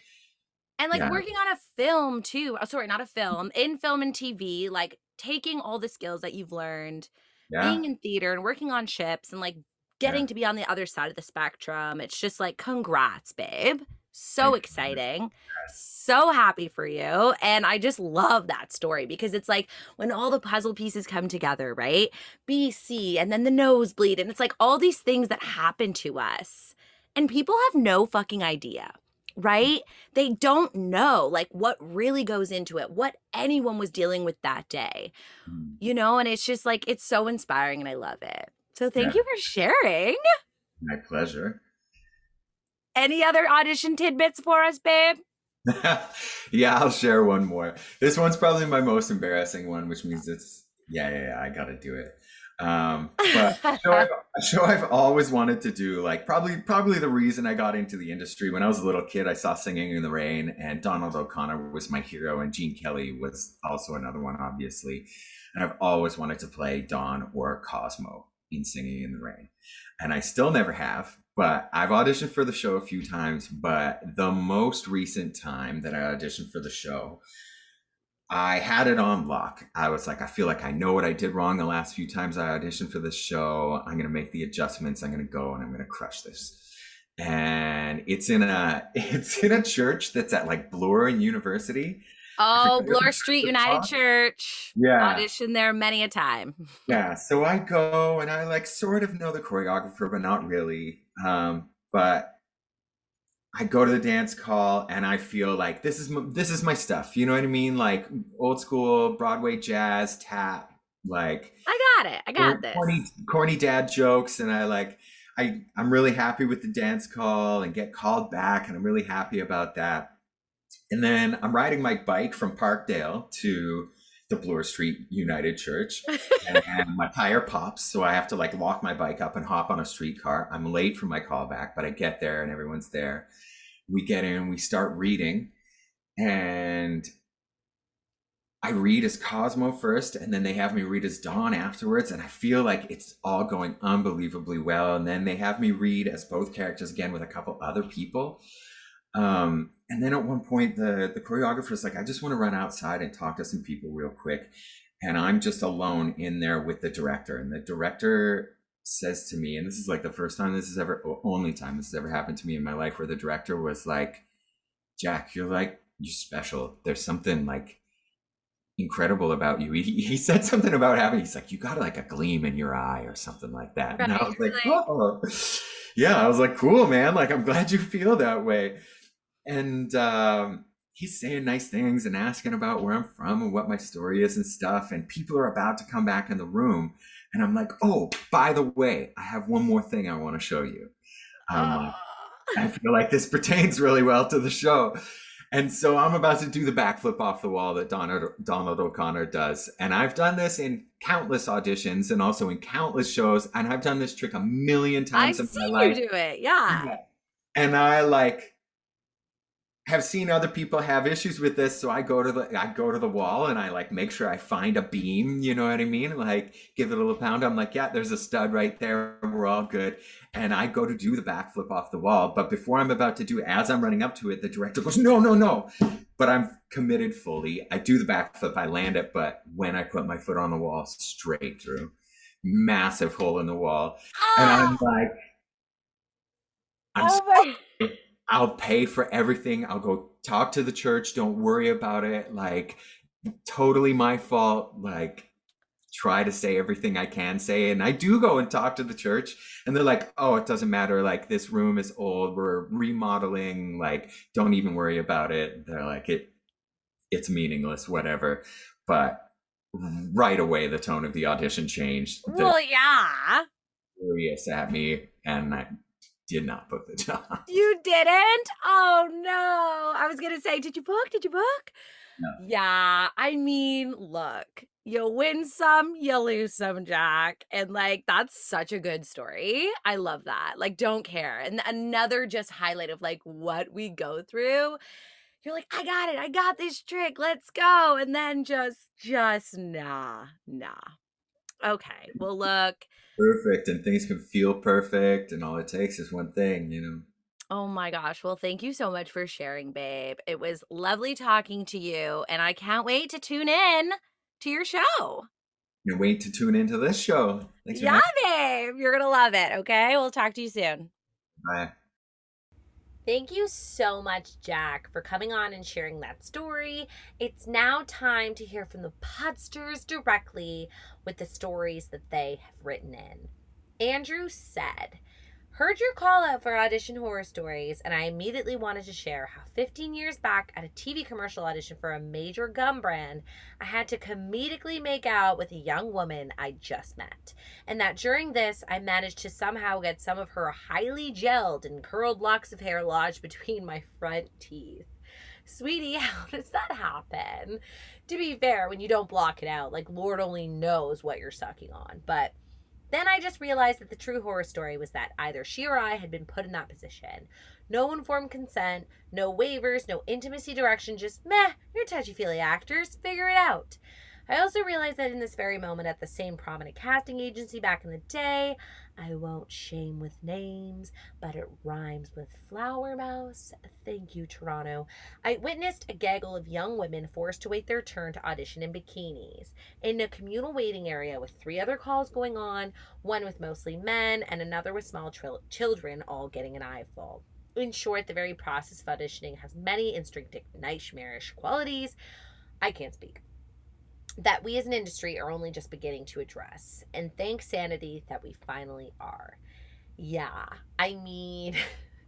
[SPEAKER 1] and like yeah. working on a film too. Oh, sorry, not a film, in film and TV, like taking all the skills that you've learned, yeah. being in theater and working on ships and like getting yeah. to be on the other side of the spectrum. It's just like congrats, babe. So exciting. So happy for you. And I just love that story because it's like when all the puzzle pieces come together, right? BC and then the nosebleed. And it's like all these things that happen to us. And people have no fucking idea, right? They don't know like what really goes into it, what anyone was dealing with that day, mm. you know? And it's just like, it's so inspiring and I love it. So thank yeah. you for sharing.
[SPEAKER 2] My pleasure.
[SPEAKER 1] Any other audition tidbits for us, babe? *laughs*
[SPEAKER 2] yeah, I'll share one more. This one's probably my most embarrassing one, which means it's yeah, yeah, yeah I got to do it. Um, but *laughs* a show, I've, a show I've always wanted to do, like probably probably the reason I got into the industry. When I was a little kid, I saw Singing in the Rain, and Donald O'Connor was my hero, and Gene Kelly was also another one, obviously. And I've always wanted to play Don or Cosmo in Singing in the Rain, and I still never have but I've auditioned for the show a few times. But the most recent time that I auditioned for the show, I had it on lock. I was like, I feel like I know what I did wrong the last few times I auditioned for this show. I'm going to make the adjustments. I'm going to go and I'm going to crush this. And it's in a *laughs* it's in a church that's at like Bloor University.
[SPEAKER 1] Oh, Bloor Street United Church.
[SPEAKER 2] Yeah.
[SPEAKER 1] Auditioned there many a time. *laughs*
[SPEAKER 2] Yeah. So I go and I like sort of know the choreographer, but not really. Um, but I go to the dance call and I feel like this is my, this is my stuff. You know what I mean? Like old school Broadway jazz, tap, like
[SPEAKER 1] I got it. I got this.
[SPEAKER 2] Corny, corny dad jokes, and I like. I I'm really happy with the dance call and get called back, and I'm really happy about that. And then I'm riding my bike from Parkdale to the Bloor Street United Church, *laughs* and, and my tire pops, so I have to like lock my bike up and hop on a streetcar. I'm late for my callback, but I get there and everyone's there. We get in, we start reading, and I read as Cosmo first, and then they have me read as Don afterwards, and I feel like it's all going unbelievably well. And then they have me read as both characters again with a couple other people. Um, and then at one point, the the choreographer's like, "I just want to run outside and talk to some people real quick," and I'm just alone in there with the director, and the director says to me, and this is like the first time this has ever, only time this has ever happened to me in my life, where the director was like, "Jack, you're like, you're special. There's something like." incredible about you. He, he said something about having, he's like, you got like a gleam in your eye or something like that. Right, and I was like, oh, yeah. I was like, cool, man. Like, I'm glad you feel that way. And um, he's saying nice things and asking about where I'm from and what my story is and stuff. And people are about to come back in the room. And I'm like, oh, by the way, I have one more thing I want to show you. Um, I feel like this pertains really well to the show. And so I'm about to do the backflip off the wall that Donald, Donald O'Connor does. And I've done this in countless auditions and also in countless shows. And I've done this trick a million times
[SPEAKER 1] I've
[SPEAKER 2] in
[SPEAKER 1] my
[SPEAKER 2] life.
[SPEAKER 1] you do it, yeah. yeah.
[SPEAKER 2] And I like have seen other people have issues with this so i go to the i go to the wall and i like make sure i find a beam you know what i mean? Like give it a little pound. I'm like yeah there's a stud right there. We're all good. And i go to do the backflip off the wall. But before i'm about to do it as i'm running up to it the director goes no no no. But i'm committed fully. I do the backflip i land it but when i put my foot on the wall straight through. Massive hole in the wall. And i'm ah! like i'm oh I'll pay for everything. I'll go talk to the church. Don't worry about it. Like, totally my fault. Like, try to say everything I can say. And I do go and talk to the church, and they're like, oh, it doesn't matter. Like, this room is old. We're remodeling. Like, don't even worry about it. They're like, it, it's meaningless, whatever. But right away, the tone of the audition changed.
[SPEAKER 1] Well, yeah.
[SPEAKER 2] Furious at me, and I did not book the *laughs* job.
[SPEAKER 1] You didn't? Oh no. I was gonna say, did you book? Did you book?
[SPEAKER 2] No.
[SPEAKER 1] Yeah. I mean, look, you win some, you lose some, Jack. And like that's such a good story. I love that. Like, don't care. And another just highlight of like what we go through. You're like, I got it, I got this trick, let's go. And then just, just nah, nah. Okay. Well, look
[SPEAKER 2] perfect and things can feel perfect and all it takes is one thing, you know.
[SPEAKER 1] Oh my gosh. Well, thank you so much for sharing, babe. It was lovely talking to you, and I can't wait to tune in to your show.
[SPEAKER 2] Can't wait to tune into this show.
[SPEAKER 1] Thanks yeah, babe. You're going to love it. Okay. We'll talk to you soon.
[SPEAKER 2] Bye.
[SPEAKER 1] Thank you so much, Jack, for coming on and sharing that story. It's now time to hear from the Podsters directly with the stories that they have written in. Andrew said, Heard your call out for audition horror stories, and I immediately wanted to share how 15 years back at a TV commercial audition for a major gum brand, I had to comedically make out with a young woman I just met. And that during this, I managed to somehow get some of her highly gelled and curled locks of hair lodged between my front teeth. Sweetie, *laughs* how does that happen? To be fair, when you don't block it out, like Lord only knows what you're sucking on, but then I just realized that the true horror story was that either she or I had been put in that position. No informed consent, no waivers, no intimacy direction, just meh, you're touchy feely actors, figure it out. I also realized that in this very moment at the same prominent casting agency back in the day, I won't shame with names, but it rhymes with flower mouse. Thank you, Toronto. I witnessed a gaggle of young women forced to wait their turn to audition in bikinis. In a communal waiting area with three other calls going on, one with mostly men and another with small children, all getting an eyeful. In short, the very process of auditioning has many instinctive nightmarish qualities. I can't speak. That we as an industry are only just beginning to address. And thank sanity that we finally are. Yeah, I mean,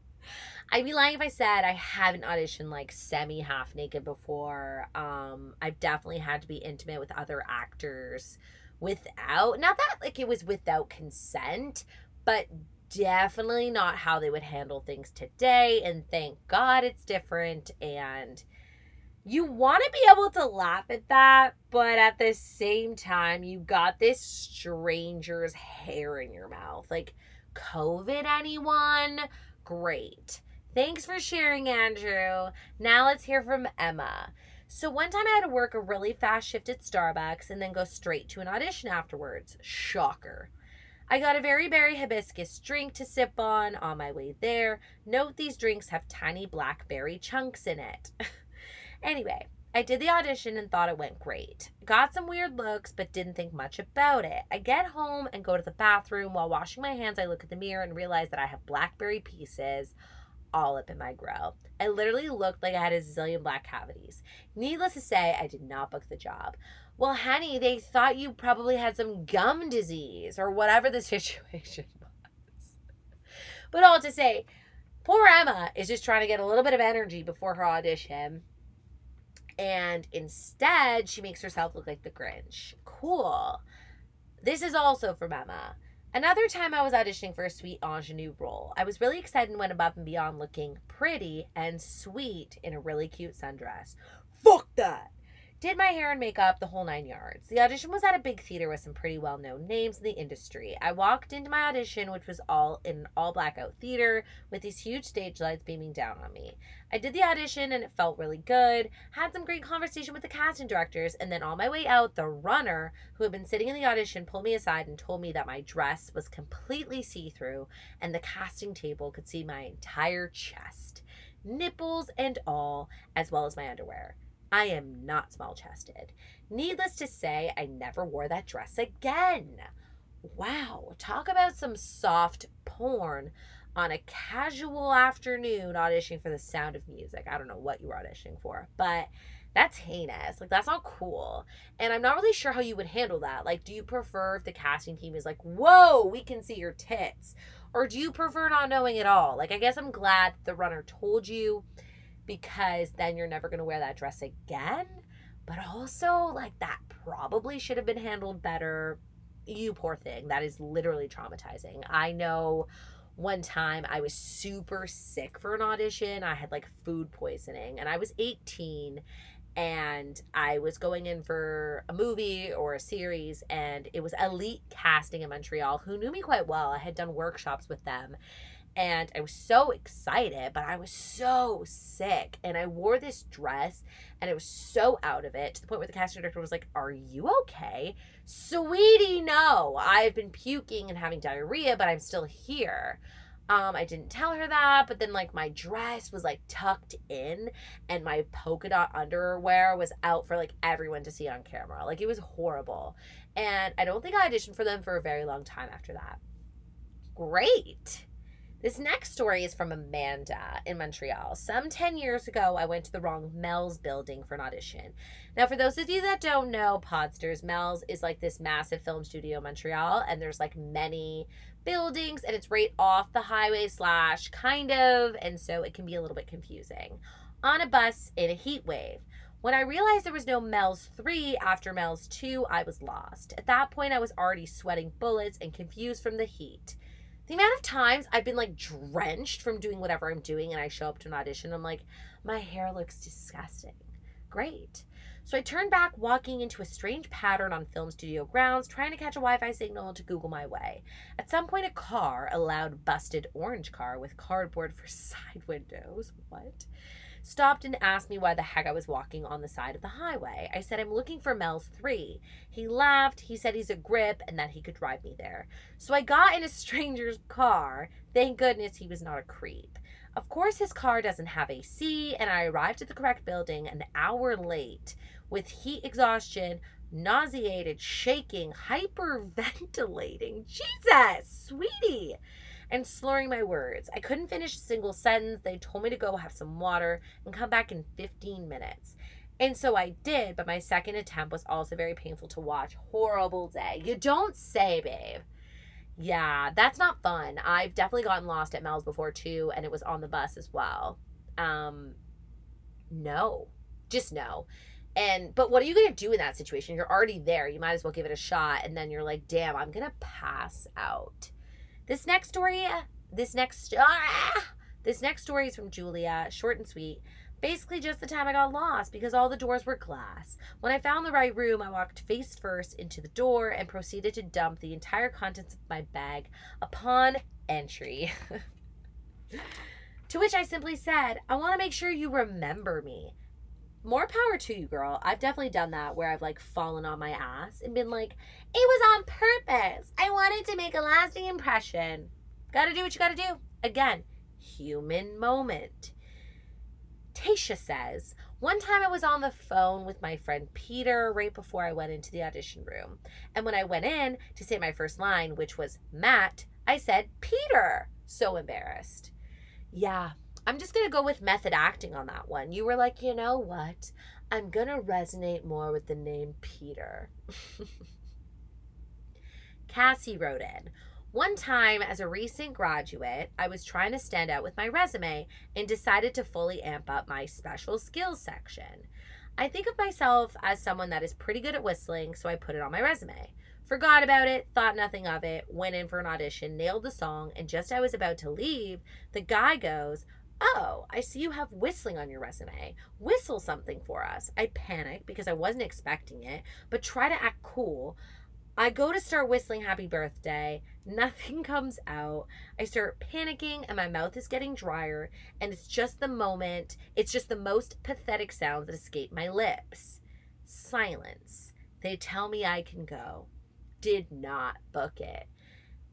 [SPEAKER 1] *laughs* I'd be lying if I said I haven't auditioned like semi half naked before. Um, I've definitely had to be intimate with other actors without, not that like it was without consent, but definitely not how they would handle things today. And thank God it's different. And you want to be able to laugh at that, but at the same time, you got this stranger's hair in your mouth. Like, COVID, anyone? Great. Thanks for sharing, Andrew. Now let's hear from Emma. So, one time I had to work a really fast shift at Starbucks and then go straight to an audition afterwards. Shocker. I got a very berry hibiscus drink to sip on on my way there. Note these drinks have tiny blackberry chunks in it. *laughs* anyway, I did the audition and thought it went great. Got some weird looks, but didn't think much about it. I get home and go to the bathroom. While washing my hands, I look at the mirror and realize that I have blackberry pieces all up in my grill. I literally looked like I had a zillion black cavities. Needless to say, I did not book the job. Well, honey, they thought you probably had some gum disease or whatever the *laughs* situation was. But all to say, poor Emma is just trying to get a little bit of energy before her audition. And instead, she makes herself look like the Grinch. Cool. This is also from Emma. Another time I was auditioning for a sweet ingenue role. I was really excited and went above and beyond looking pretty and sweet in a really cute sundress. Fuck that! Did my hair and makeup, the whole nine yards. The audition was at a big theater with some pretty well known names in the industry. I walked into my audition, which was all in an all blackout theater with these huge stage lights beaming down on me. I did the audition and it felt really good. Had some great conversation with the casting directors, and then on my way out, the runner who had been sitting in the audition pulled me aside and told me that my dress was completely see through and the casting table could see my entire chest, nipples and all, as well as my underwear. I am not small chested. Needless to say, I never wore that dress again. Wow, talk about some soft porn on a casual afternoon auditioning for the sound of music. I don't know what you were auditioning for, but that's heinous. Like, that's not cool. And I'm not really sure how you would handle that. Like, do you prefer if the casting team is like, whoa, we can see your tits? Or do you prefer not knowing at all? Like, I guess I'm glad the runner told you because then you're never going to wear that dress again. But also, like, that probably should have been handled better. You poor thing. That is literally traumatizing. I know one time I was super sick for an audition. I had like food poisoning and I was 18 and I was going in for a movie or a series, and it was Elite Casting in Montreal, who knew me quite well. I had done workshops with them, and I was so excited, but I was so sick. And I wore this dress and it was so out of it to the point where the casting director was like, Are you okay? Sweetie, no. I've been puking and having diarrhea, but I'm still here. Um, I didn't tell her that, but then like my dress was like tucked in and my polka dot underwear was out for like everyone to see on camera. Like it was horrible. And I don't think I auditioned for them for a very long time after that. Great. This next story is from Amanda in Montreal. Some 10 years ago, I went to the wrong Mel's building for an audition. Now, for those of you that don't know, Podsters, Mel's is like this massive film studio in Montreal, and there's like many buildings, and it's right off the highway, slash, kind of, and so it can be a little bit confusing. On a bus in a heat wave. When I realized there was no Mel's 3 after Mel's 2, I was lost. At that point, I was already sweating bullets and confused from the heat the amount of times I've been like drenched from doing whatever I'm doing and I show up to an audition, I'm like, my hair looks disgusting. Great. So I turned back, walking into a strange pattern on film studio grounds, trying to catch a Wi Fi signal to Google my way. At some point, a car, a loud, busted orange car with cardboard for *laughs* side windows, what? Stopped and asked me why the heck I was walking on the side of the highway. I said, I'm looking for Mel's 3. He laughed. He said he's a grip and that he could drive me there. So I got in a stranger's car. Thank goodness he was not a creep. Of course, his car doesn't have AC, and I arrived at the correct building an hour late with heat exhaustion, nauseated, shaking, hyperventilating. Jesus, sweetie. And slurring my words. I couldn't finish a single sentence. They told me to go have some water and come back in 15 minutes. And so I did, but my second attempt was also very painful to watch. Horrible day. You don't say, babe. Yeah, that's not fun. I've definitely gotten lost at Mel's before too, and it was on the bus as well. Um, no, just no. And but what are you gonna do in that situation? You're already there. You might as well give it a shot. And then you're like, damn, I'm gonna pass out. This next story, this next ah, this next story is from Julia, short and sweet. Basically, just the time I got lost because all the doors were glass. When I found the right room, I walked face first into the door and proceeded to dump the entire contents of my bag upon entry. *laughs* to which I simply said, I want to make sure you remember me more power to you, girl. I've definitely done that where I've like fallen on my ass and been like, it was on purpose. I wanted to make a lasting impression. Gotta do what you gotta do. Again, human moment. Tasha says, one time I was on the phone with my friend Peter right before I went into the audition room. And when I went in to say my first line, which was Matt, I said, Peter. So embarrassed. Yeah, I'm just going to go with method acting on that one. You were like, you know what? I'm going to resonate more with the name Peter. *laughs* Cassie wrote in. One time, as a recent graduate, I was trying to stand out with my resume and decided to fully amp up my special skills section. I think of myself as someone that is pretty good at whistling, so I put it on my resume. Forgot about it, thought nothing of it, went in for an audition, nailed the song, and just as I was about to leave, the guy goes, Oh, I see you have whistling on your resume. Whistle something for us. I panic because I wasn't expecting it, but try to act cool. I go to start whistling happy birthday. Nothing *laughs* comes out. I start panicking and my mouth is getting drier. And it's just the moment, it's just the most pathetic sounds that escape my lips. Silence. They tell me I can go. Did not book it.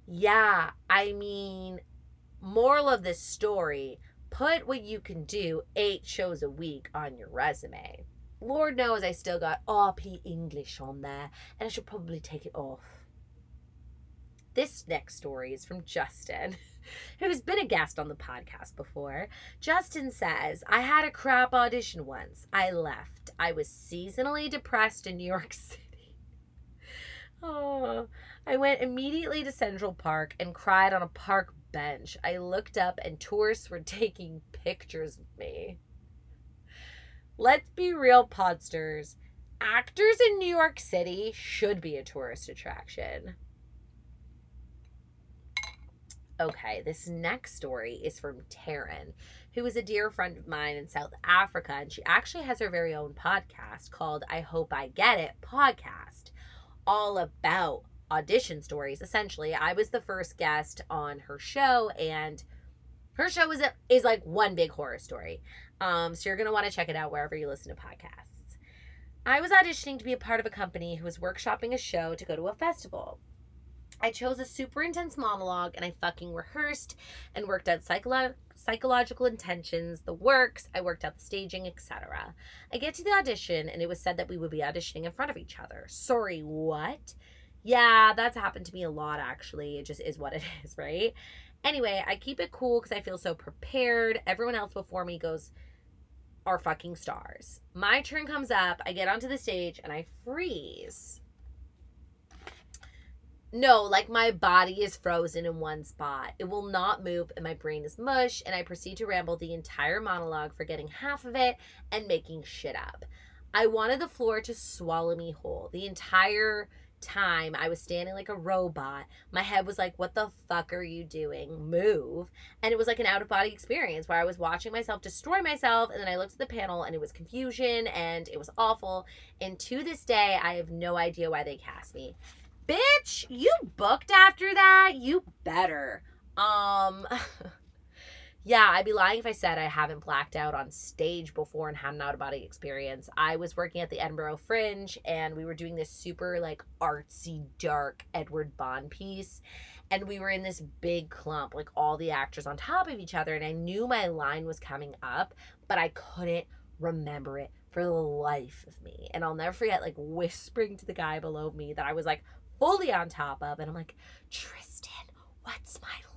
[SPEAKER 1] Yeah, I mean, moral of this story put what you can do eight shows a week on your resume. Lord knows I still got RP English on there, and I should probably take it off. This next story is from Justin, *laughs* who's been a guest on the podcast before. Justin says, I had a crap audition once. I left. I was seasonally depressed in New York *laughs* City. Oh, I went immediately to Central Park and cried on a park bench. I looked up and tourists were *laughs* taking pictures of me. Let's be real, podsters. Actors in New York City should be a tourist attraction. Okay, this next story is from Taryn, who is a dear friend of mine in South Africa, and she actually has her very own podcast called I Hope I Get It podcast, all about audition stories. Essentially, I was the first guest on her show, and her show is a, is like one big horror story. Um, so you're gonna want to check it out wherever you listen to podcasts. I was auditioning to be a part of a company who was workshopping a show to go to a festival. I chose a super intense monologue and I fucking rehearsed and worked out psycholo- psychological intentions, the works, I worked out the staging, etc. I get to the audition and it was said that we would be auditioning in front of each other. Sorry, what? Yeah, that's happened to me a lot actually. It just is what it *laughs* is, right? Anyway, I keep it cool because I feel so prepared. Everyone else before me goes, are fucking stars. My turn comes up, I get onto the stage and I freeze. No, like my body is frozen in one spot. It will not move and my brain is mush and I proceed to ramble the entire monologue, forgetting half of it and making shit up. I wanted the floor to swallow me whole. The entire time I was standing like a robot. My head was like, What the fuck are you doing? Move. And it was like an out of body experience where I was watching myself destroy myself. And then I looked at the panel and it was confusion and it was awful. And to this day, I have no idea why they cast me. Bitch, you booked after that? You better. Um. *laughs* Yeah, I'd be lying if I said I haven't blacked out on stage before and had an out of body experience. I was working at the Edinburgh Fringe and we were doing this super like artsy, dark Edward Bond piece. And we were in this big clump, like all the actors on top of each other. And I knew my line was coming up, but I couldn't remember it for the life of me. And I'll never forget like whispering to the guy below me that I was like fully on top of. And I'm like, Tristan What's my line?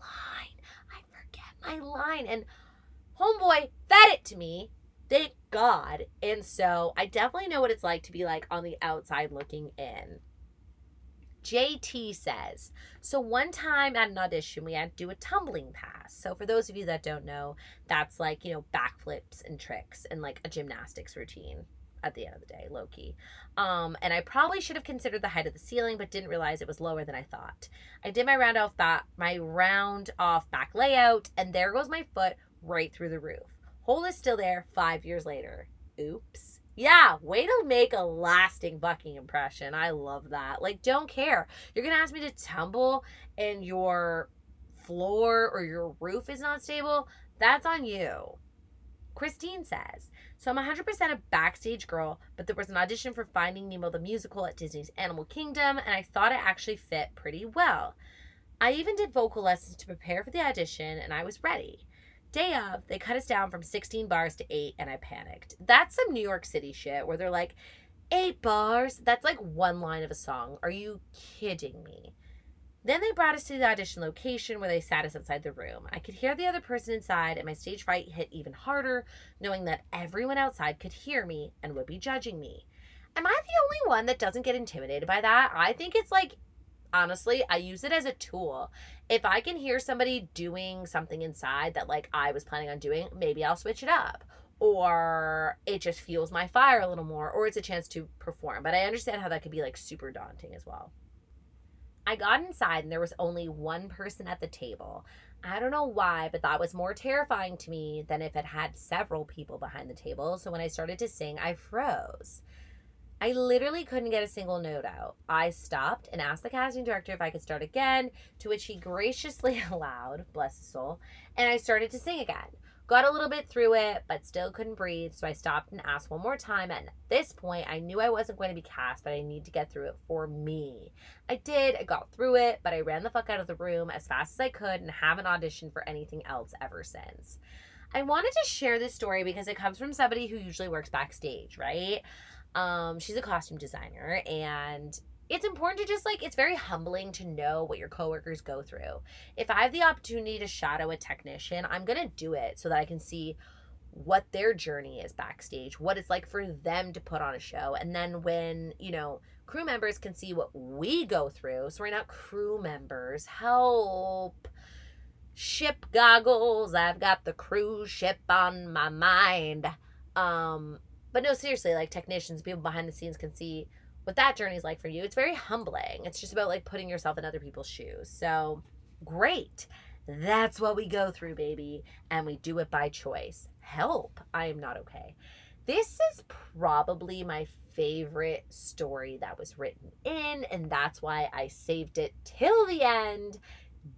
[SPEAKER 1] My line. And homeboy fed it to me. Thank God. And so I definitely know what it's like to be like on the outside looking in. JT says, so one time at an audition, we had to do a tumbling pass. So for those of you that don't know, that's like, you know, backflips and tricks and like a gymnastics routine at the end of the day, low key. Um, and I probably should have considered the height of the ceiling, but didn't realize it was lower than I thought. I did my round off back, my round off back layout, and there goes my foot right through the roof. Hole is still there five years later. Oops. Yeah, way to make a lasting bucking impression. I love that. Like, don't care. You're to ask me to tumble and your floor or your roof is not stable. That's on you. Christine says, So I'm 100% a backstage girl, but there was an audition for Finding Nemo the musical at Disney's Animal Kingdom, and I thought it actually fit pretty well. I even did vocal lessons to prepare for the audition, and I was ready. Day of, they cut us down from 16 bars to eight, and I panicked. That's some New York City shit where they're like, eight bars? That's like one line of a song. Are you kidding me? Then they brought us to the audition location where they sat us outside the room. I could hear the other person inside, and my stage fright hit even harder, knowing that everyone outside could hear me and would be judging me. Am I the only one that doesn't get intimidated by that? I think it's like honestly, I use it as a tool. If I can hear somebody doing something inside that like I was planning on doing, maybe I'll switch it up. Or it just fuels my fire a little more, or it's a chance to perform. But I understand how that could be like super daunting as well. I got inside and there was only one person at the table. I don't know why, but that was more terrifying to me than if it had several people behind the table. So when I started to sing, I froze. I literally couldn't get a single note out. I stopped and asked the casting director if I could start again, to which he graciously *laughs* allowed, bless his soul, and I started to sing again. Got a little bit through it, but still couldn't breathe, so I stopped and asked one more time. And at this point, I knew I wasn't going to be cast, but I need to get through it for me. I did, I got through it, but I ran the fuck out of the room as fast as I could and haven't auditioned for anything else ever since. I wanted to share this story because it comes from somebody who usually works backstage, right? Um, she's a costume designer and it's important to just like it's very humbling to know what your coworkers go through. If I have the opportunity to shadow a technician, I'm going to do it so that I can see what their journey is backstage, what it's like for them to put on a show. And then when, you know, crew members can see what we go through. So we're not crew members. Help. Ship goggles. I've got the cruise ship on my mind. Um but no, seriously, like technicians, people behind the scenes can see what that journey is like for you. It's very humbling. It's just about like putting yourself in other people's shoes. So great. That's what we go through, baby. And we do it by choice. Help. I am not okay. This is probably my favorite story that was written in, and that's why I saved it till the end.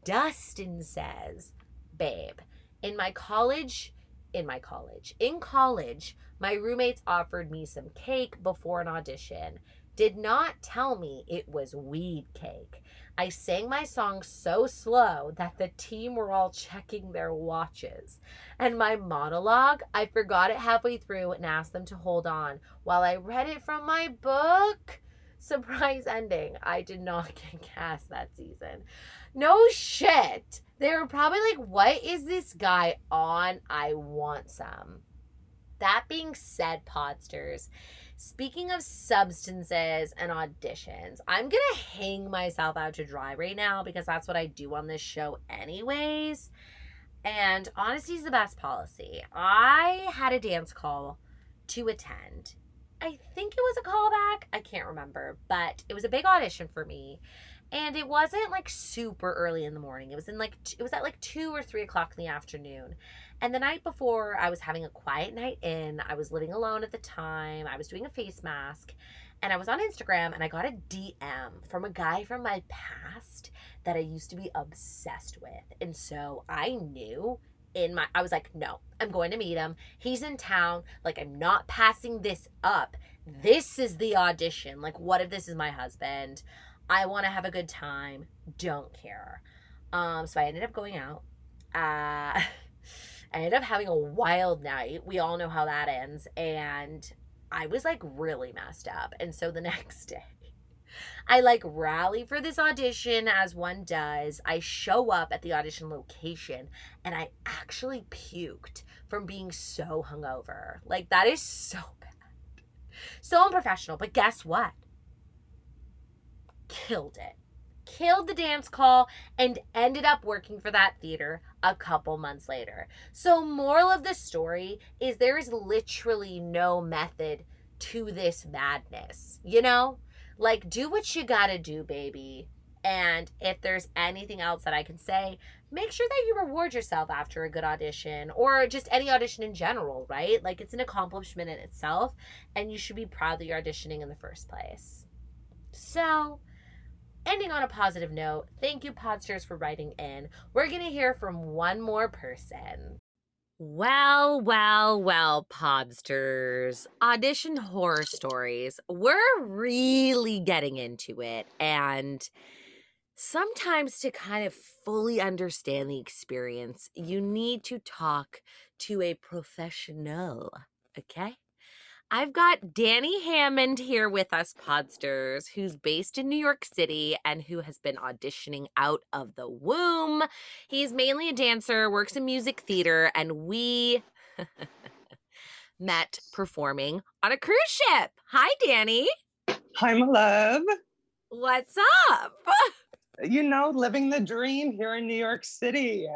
[SPEAKER 1] Dustin says, Babe, in my college, in my college, in college, my roommates offered me some cake before an audition. Did not tell me it was weed cake. I sang my song so slow that the team were all checking their watches. And my monologue, I forgot it halfway through and asked them to hold on while I read it from my book. *laughs* Surprise ending. I did not *laughs* get cast that season. No shit. They were probably like, what is this guy on? I want some. That being said, Podsters, speaking of substances and auditions, I'm going to hang myself out to dry right now because that's what I do on this show, anyways. And honesty is the best policy. I had a dance call to attend. I think it was a callback. I can't remember, but it was a big audition for me and it wasn't like super early in the morning. It was in like it was at like two or three o'clock in the afternoon. And the night before, I was having a quiet night in. I was living alone at the time. I was doing a face mask, and I was on Instagram, and I got a DM from a guy from my past that I used to be obsessed with, and so I knew in my I was like, no, I'm going to meet him. He's in town. Like I'm not passing this up. This is the audition. Like what if this is my husband? I want to have a good time. Don't care. Um, so I ended up going out. Uh, *laughs* I ended up having a wild night. We all know how that ends. And I was like really messed up. And so the *laughs* next day, I like rally for this audition as one does. I show up at the audition location and I actually puked from being so hungover. Like, that is so *laughs* bad. So unprofessional. But guess what? Killed it. Killed the dance call and ended up working for that theater a couple months later. So, moral of the story is there is literally no method to this madness. You know? Like, do what you gotta do, baby. And if there's anything else that I can say, make sure that you reward yourself after a good audition or just any audition in general, right? Like, it's an accomplishment in itself, and you should be proud that you're auditioning in the first place. So, ending on a positive note, thank you, Podsters, for writing in. We're going to hear from one more person. Well, well, well, Podsters. Audition horror stories. We're really getting into it. And sometimes to kind of fully understand the experience, you need to talk to a professional. Okay? I've got Danny Hammond here with us, Podsters, who's based in New York City and who has been auditioning out of the womb. He's mainly a dancer, works in music theater, and we *laughs* met performing on a cruise ship. Hi, Danny.
[SPEAKER 3] Hi, my love.
[SPEAKER 1] What's up? *laughs*
[SPEAKER 3] You know, living the dream here in New York City.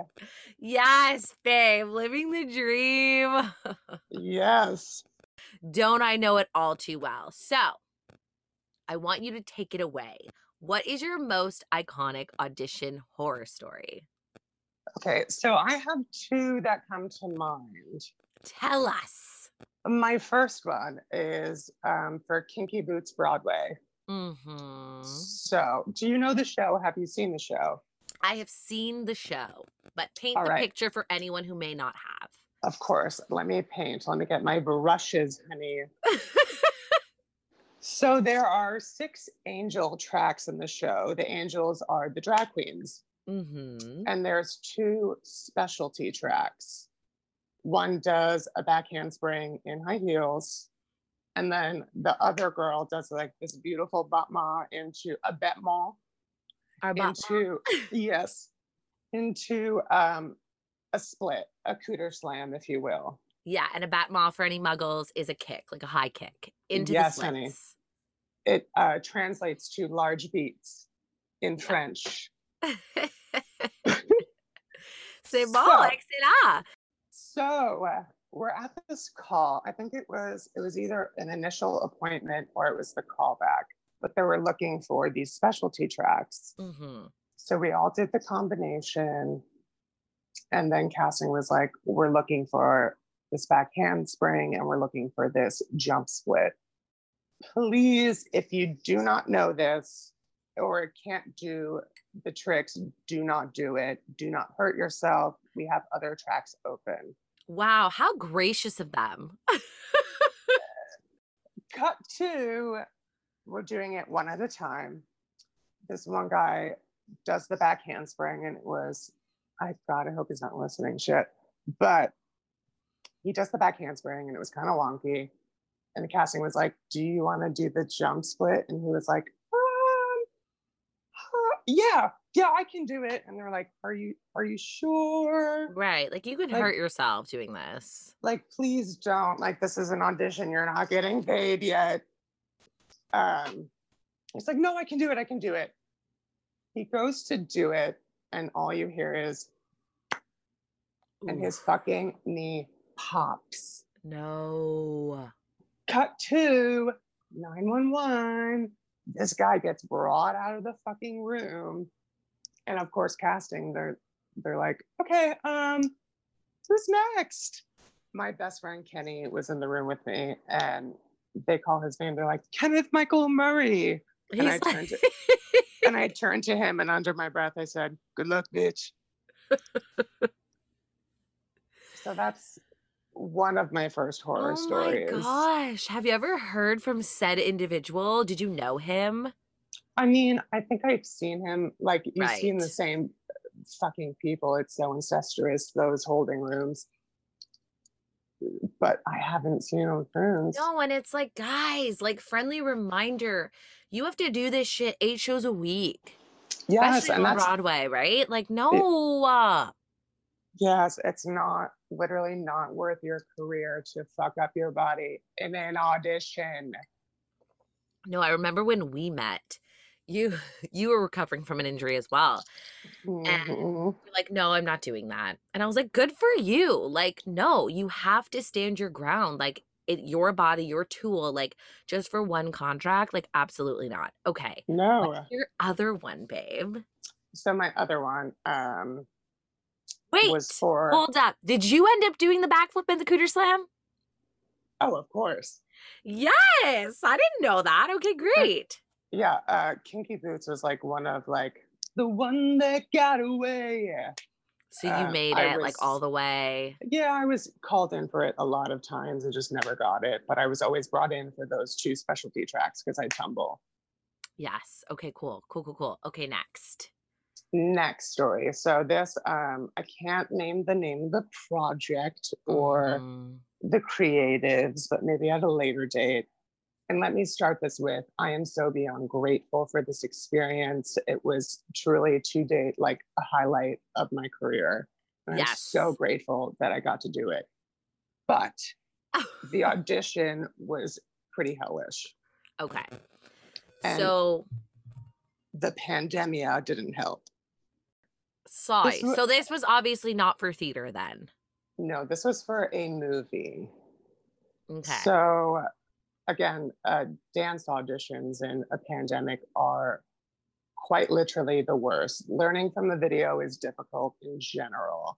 [SPEAKER 1] Yes, babe, living the dream. *laughs*
[SPEAKER 3] Yes.
[SPEAKER 1] Don't I know it all too well? So, I want you to take it away. What is your most iconic audition horror story?
[SPEAKER 3] Okay, so I have two that come to mind.
[SPEAKER 1] Tell us.
[SPEAKER 3] My first one is um, for Kinky Boots Broadway.
[SPEAKER 1] Mm-hmm.
[SPEAKER 3] So, do you know the show? Have you seen the show?
[SPEAKER 1] I have seen the show, but paint
[SPEAKER 3] All
[SPEAKER 1] the
[SPEAKER 3] right.
[SPEAKER 1] picture for anyone who may not have.
[SPEAKER 3] Of course. Let me paint. Let me get my brushes, honey. So, there are six angel tracks in the show. The angels are the drag queens.
[SPEAKER 1] mm-hmm.
[SPEAKER 3] and there's two specialty tracks. One does a back handspring in high heels, and then the other girl does like this beautiful battement into a battement into *laughs* yes, into um a split, a cooter slam, if you will.
[SPEAKER 1] yeah, and a battement for any muggles is a kick, like a high kick into
[SPEAKER 3] Yes,
[SPEAKER 1] the
[SPEAKER 3] honey. It uh, translates to large beats in French. *laughs*
[SPEAKER 1] C'est
[SPEAKER 3] So-
[SPEAKER 1] bon, excellent.
[SPEAKER 3] So uh, we're at this call. I think it was it was either an initial appointment or it was the callback, but they were looking for these specialty tracks.
[SPEAKER 1] Mm-hmm.
[SPEAKER 3] So we all did the combination, and then casting was like, "We're looking for this back handspring and we're looking for this jump split." Please, if you do not know this or can't do the tricks, do not do it. Do not hurt yourself. We have other tracks open.
[SPEAKER 1] Wow, how gracious of them. *laughs*
[SPEAKER 3] cut to we're doing it one at a time this one guy does the back handspring and it was i god i hope he's not listening shit. But he does the back handspring and it was kind of wonky. And the casting was like do you want to do the jump split? And he was like um, yeah yeah i can do it. And they were like are you are you sure?
[SPEAKER 1] Right. Like you could
[SPEAKER 3] Like-
[SPEAKER 1] hurt yourself doing this.
[SPEAKER 3] like please don't like this is an audition you're not getting paid yet. Um he's like no i can do it i can do it. He goes to do it and all you hear is and his fucking knee pops.
[SPEAKER 1] No.
[SPEAKER 3] cut to 911 this guy gets brought out of the fucking room. And of course casting they're they're like okay um who's next? My best friend kenny was in the room with me and they call his name. They're like kenneth michael murray. And I turned
[SPEAKER 1] like-
[SPEAKER 3] and i turned to him and under my breath i said good luck bitch *laughs* so that's one of my first horror
[SPEAKER 1] oh
[SPEAKER 3] stories
[SPEAKER 1] my gosh. Have you ever heard from said individual? Did you know him?
[SPEAKER 3] I mean, I think I've seen him. Like you've seen the same fucking people. It's so incestuous. Those holding rooms. but I haven't seen them since.
[SPEAKER 1] No, and it's like, guys, like friendly reminder, you have to do this shit eight shows a week,
[SPEAKER 3] yes,
[SPEAKER 1] especially
[SPEAKER 3] and
[SPEAKER 1] on
[SPEAKER 3] that's
[SPEAKER 1] Broadway, right? Like, no. uh,
[SPEAKER 3] yes, it's not literally not worth your career to fuck up your body in an audition.
[SPEAKER 1] No, I remember when we met. You *laughs* you were recovering from an injury as well.
[SPEAKER 3] Mhm.
[SPEAKER 1] You're like, no, I'm not doing that. And I was like, good for you. Like, no, you have to stand your ground. Like, it, your body, your tool, like, just for one contract, like, absolutely not. Okay.
[SPEAKER 3] No.
[SPEAKER 1] What's your other one, babe?
[SPEAKER 3] So my other one um
[SPEAKER 1] Wait,
[SPEAKER 3] was for
[SPEAKER 1] hold up. Did you end up doing the backflip and the cooter slam?
[SPEAKER 3] oh, of course.
[SPEAKER 1] Yes, I didn't know that. Okay, great.
[SPEAKER 3] Yeah, uh Kinky Boots was like one of like the one that got away. Yeah.
[SPEAKER 1] So you
[SPEAKER 3] Uh,
[SPEAKER 1] made it like all the way.
[SPEAKER 3] Yeah, I was called in for it a lot of times and just never got it. But I was always brought in for those two specialty tracks because I tumble.
[SPEAKER 1] Yes. Okay, cool. Cool, cool, cool. Okay, next.
[SPEAKER 3] Next story. So this um I can't name the name of the project or
[SPEAKER 1] Mhm.
[SPEAKER 3] the creatives, but maybe at a later date. And let me start this with I am so beyond grateful for this experience. It was truly to date like a highlight of my career. And I'm so grateful that I got to do it. But *laughs* the audition was pretty hellish.
[SPEAKER 1] Okay.
[SPEAKER 3] And-
[SPEAKER 1] so
[SPEAKER 3] The pandemia didn't help.
[SPEAKER 1] Sorry.
[SPEAKER 3] wa-
[SPEAKER 1] So this was obviously not for theater then.
[SPEAKER 3] No, this was for a movie.
[SPEAKER 1] Okay.
[SPEAKER 3] So, again, uh, dance auditions in a pandemic are quite literally the worst. Learning from the video is difficult in general.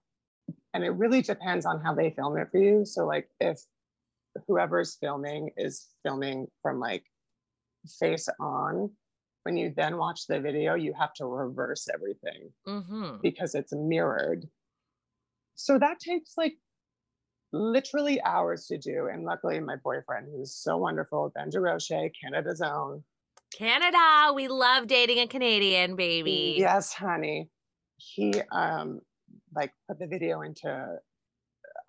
[SPEAKER 3] And it really depends on how they film it for you. So, like, if whoever's filming is filming from like face on, when you then watch the video, you have to reverse everything
[SPEAKER 1] mm-hmm.
[SPEAKER 3] because it's mirrored. So that takes like literally hours to do. And luckily, my boyfriend, who's so wonderful, Ben DeRoche, Canada's own.
[SPEAKER 1] Canada, we love dating a Canadian baby.
[SPEAKER 3] Yes, honey. He um like put the video into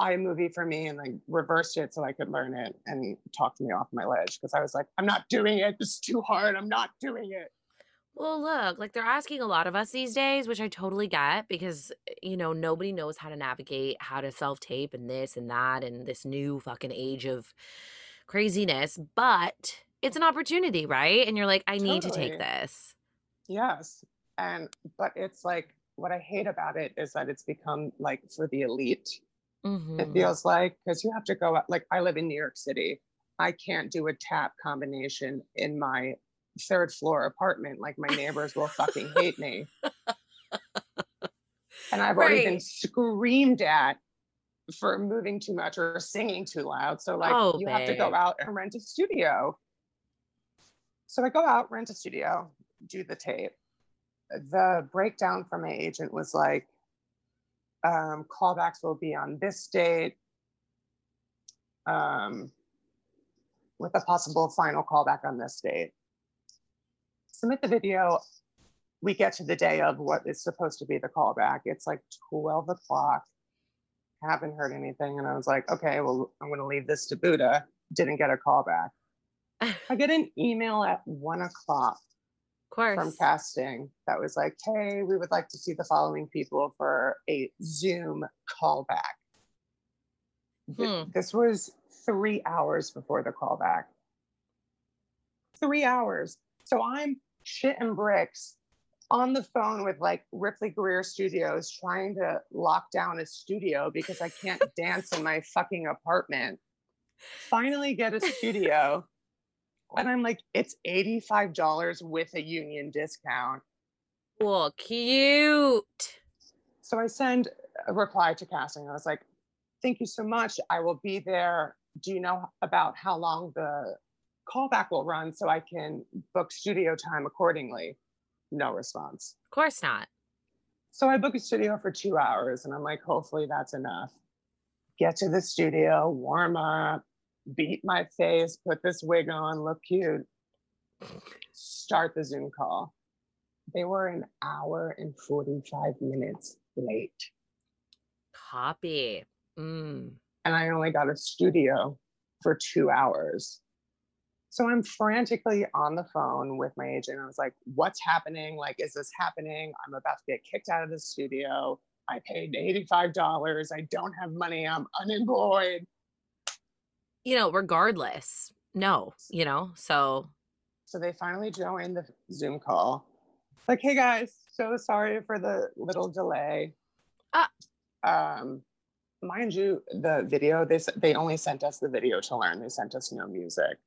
[SPEAKER 3] iMovie for me and like reversed it so I could learn it and talked me off my ledge because I was like, I'm not doing it. This is too hard. I'm not doing it.
[SPEAKER 1] Well, look, like they're asking a lot of us these days, which I totally get because, eh, you know, nobody knows how to navigate, how to self tape and this and that and this new fucking age of craziness. But it's an opportunity, right? And you're like, I need to take this.
[SPEAKER 3] Yes. And but it's like what I hate about it is that it's become like for the elite. It
[SPEAKER 1] Mhm.
[SPEAKER 3] feels like because you have to go out like I live in New York City. I can't do a tap combination in my third floor apartment. Like my neighbors will fucking hate me. And I've already been screamed at for moving too much or singing too loud. So like
[SPEAKER 1] Oh,
[SPEAKER 3] you have to go out and rent a studio. So I go out, rent a studio, do the tape. The breakdown from my agent was like, um, callbacks will be on this date, um, with a possible final callback on this date. Submit the video. We get to the day of what is supposed to be the callback. It's like 12 o'clock. Haven't heard anything. And I was like, okay, well, I'm going to leave this to Buddha. Didn't get a callback. *laughs* I get an email at one o'clock
[SPEAKER 1] course.
[SPEAKER 3] from casting that was like, hey, we would like to see the following people for a Zoom callback.
[SPEAKER 1] Hmm.
[SPEAKER 3] This was three hours before the callback. Three hours. So I'm shitting bricks on the phone with like Ripley Grier Studios trying to lock down a studio because I can't *laughs* dance in my fucking apartment. Finally get a studio. *laughs* And I'm like, it's $85 with a union discount.
[SPEAKER 1] Cool. Cute.
[SPEAKER 3] So I send a reply to casting. I was like, thank you so much. I will be there. Do you know about how long the callback will run so I can book studio time accordingly? No response.
[SPEAKER 1] Of course not.
[SPEAKER 3] So I book a studio for two hours and I'm like, hopefully that's enough. Get to the studio, warm up, beat my face, put this wig on, look cute, start the Zoom call. They were an hour and 45 minutes late.
[SPEAKER 1] Copy. Mm.
[SPEAKER 3] and I only got a studio for two hours. So I'm frantically on the phone with my agent. I was like, what's happening? Like, is this happening? I'm about to get kicked out of the studio. I paid $85. I don't have money. I'm unemployed.
[SPEAKER 1] You know, regardless, no, you know, so.
[SPEAKER 3] So they finally joined the Zoom call. Like, hey guys, so sorry for the little delay.
[SPEAKER 1] Ah.
[SPEAKER 3] Um, mind you, the video, they, they only sent us the video to learn. They sent us no music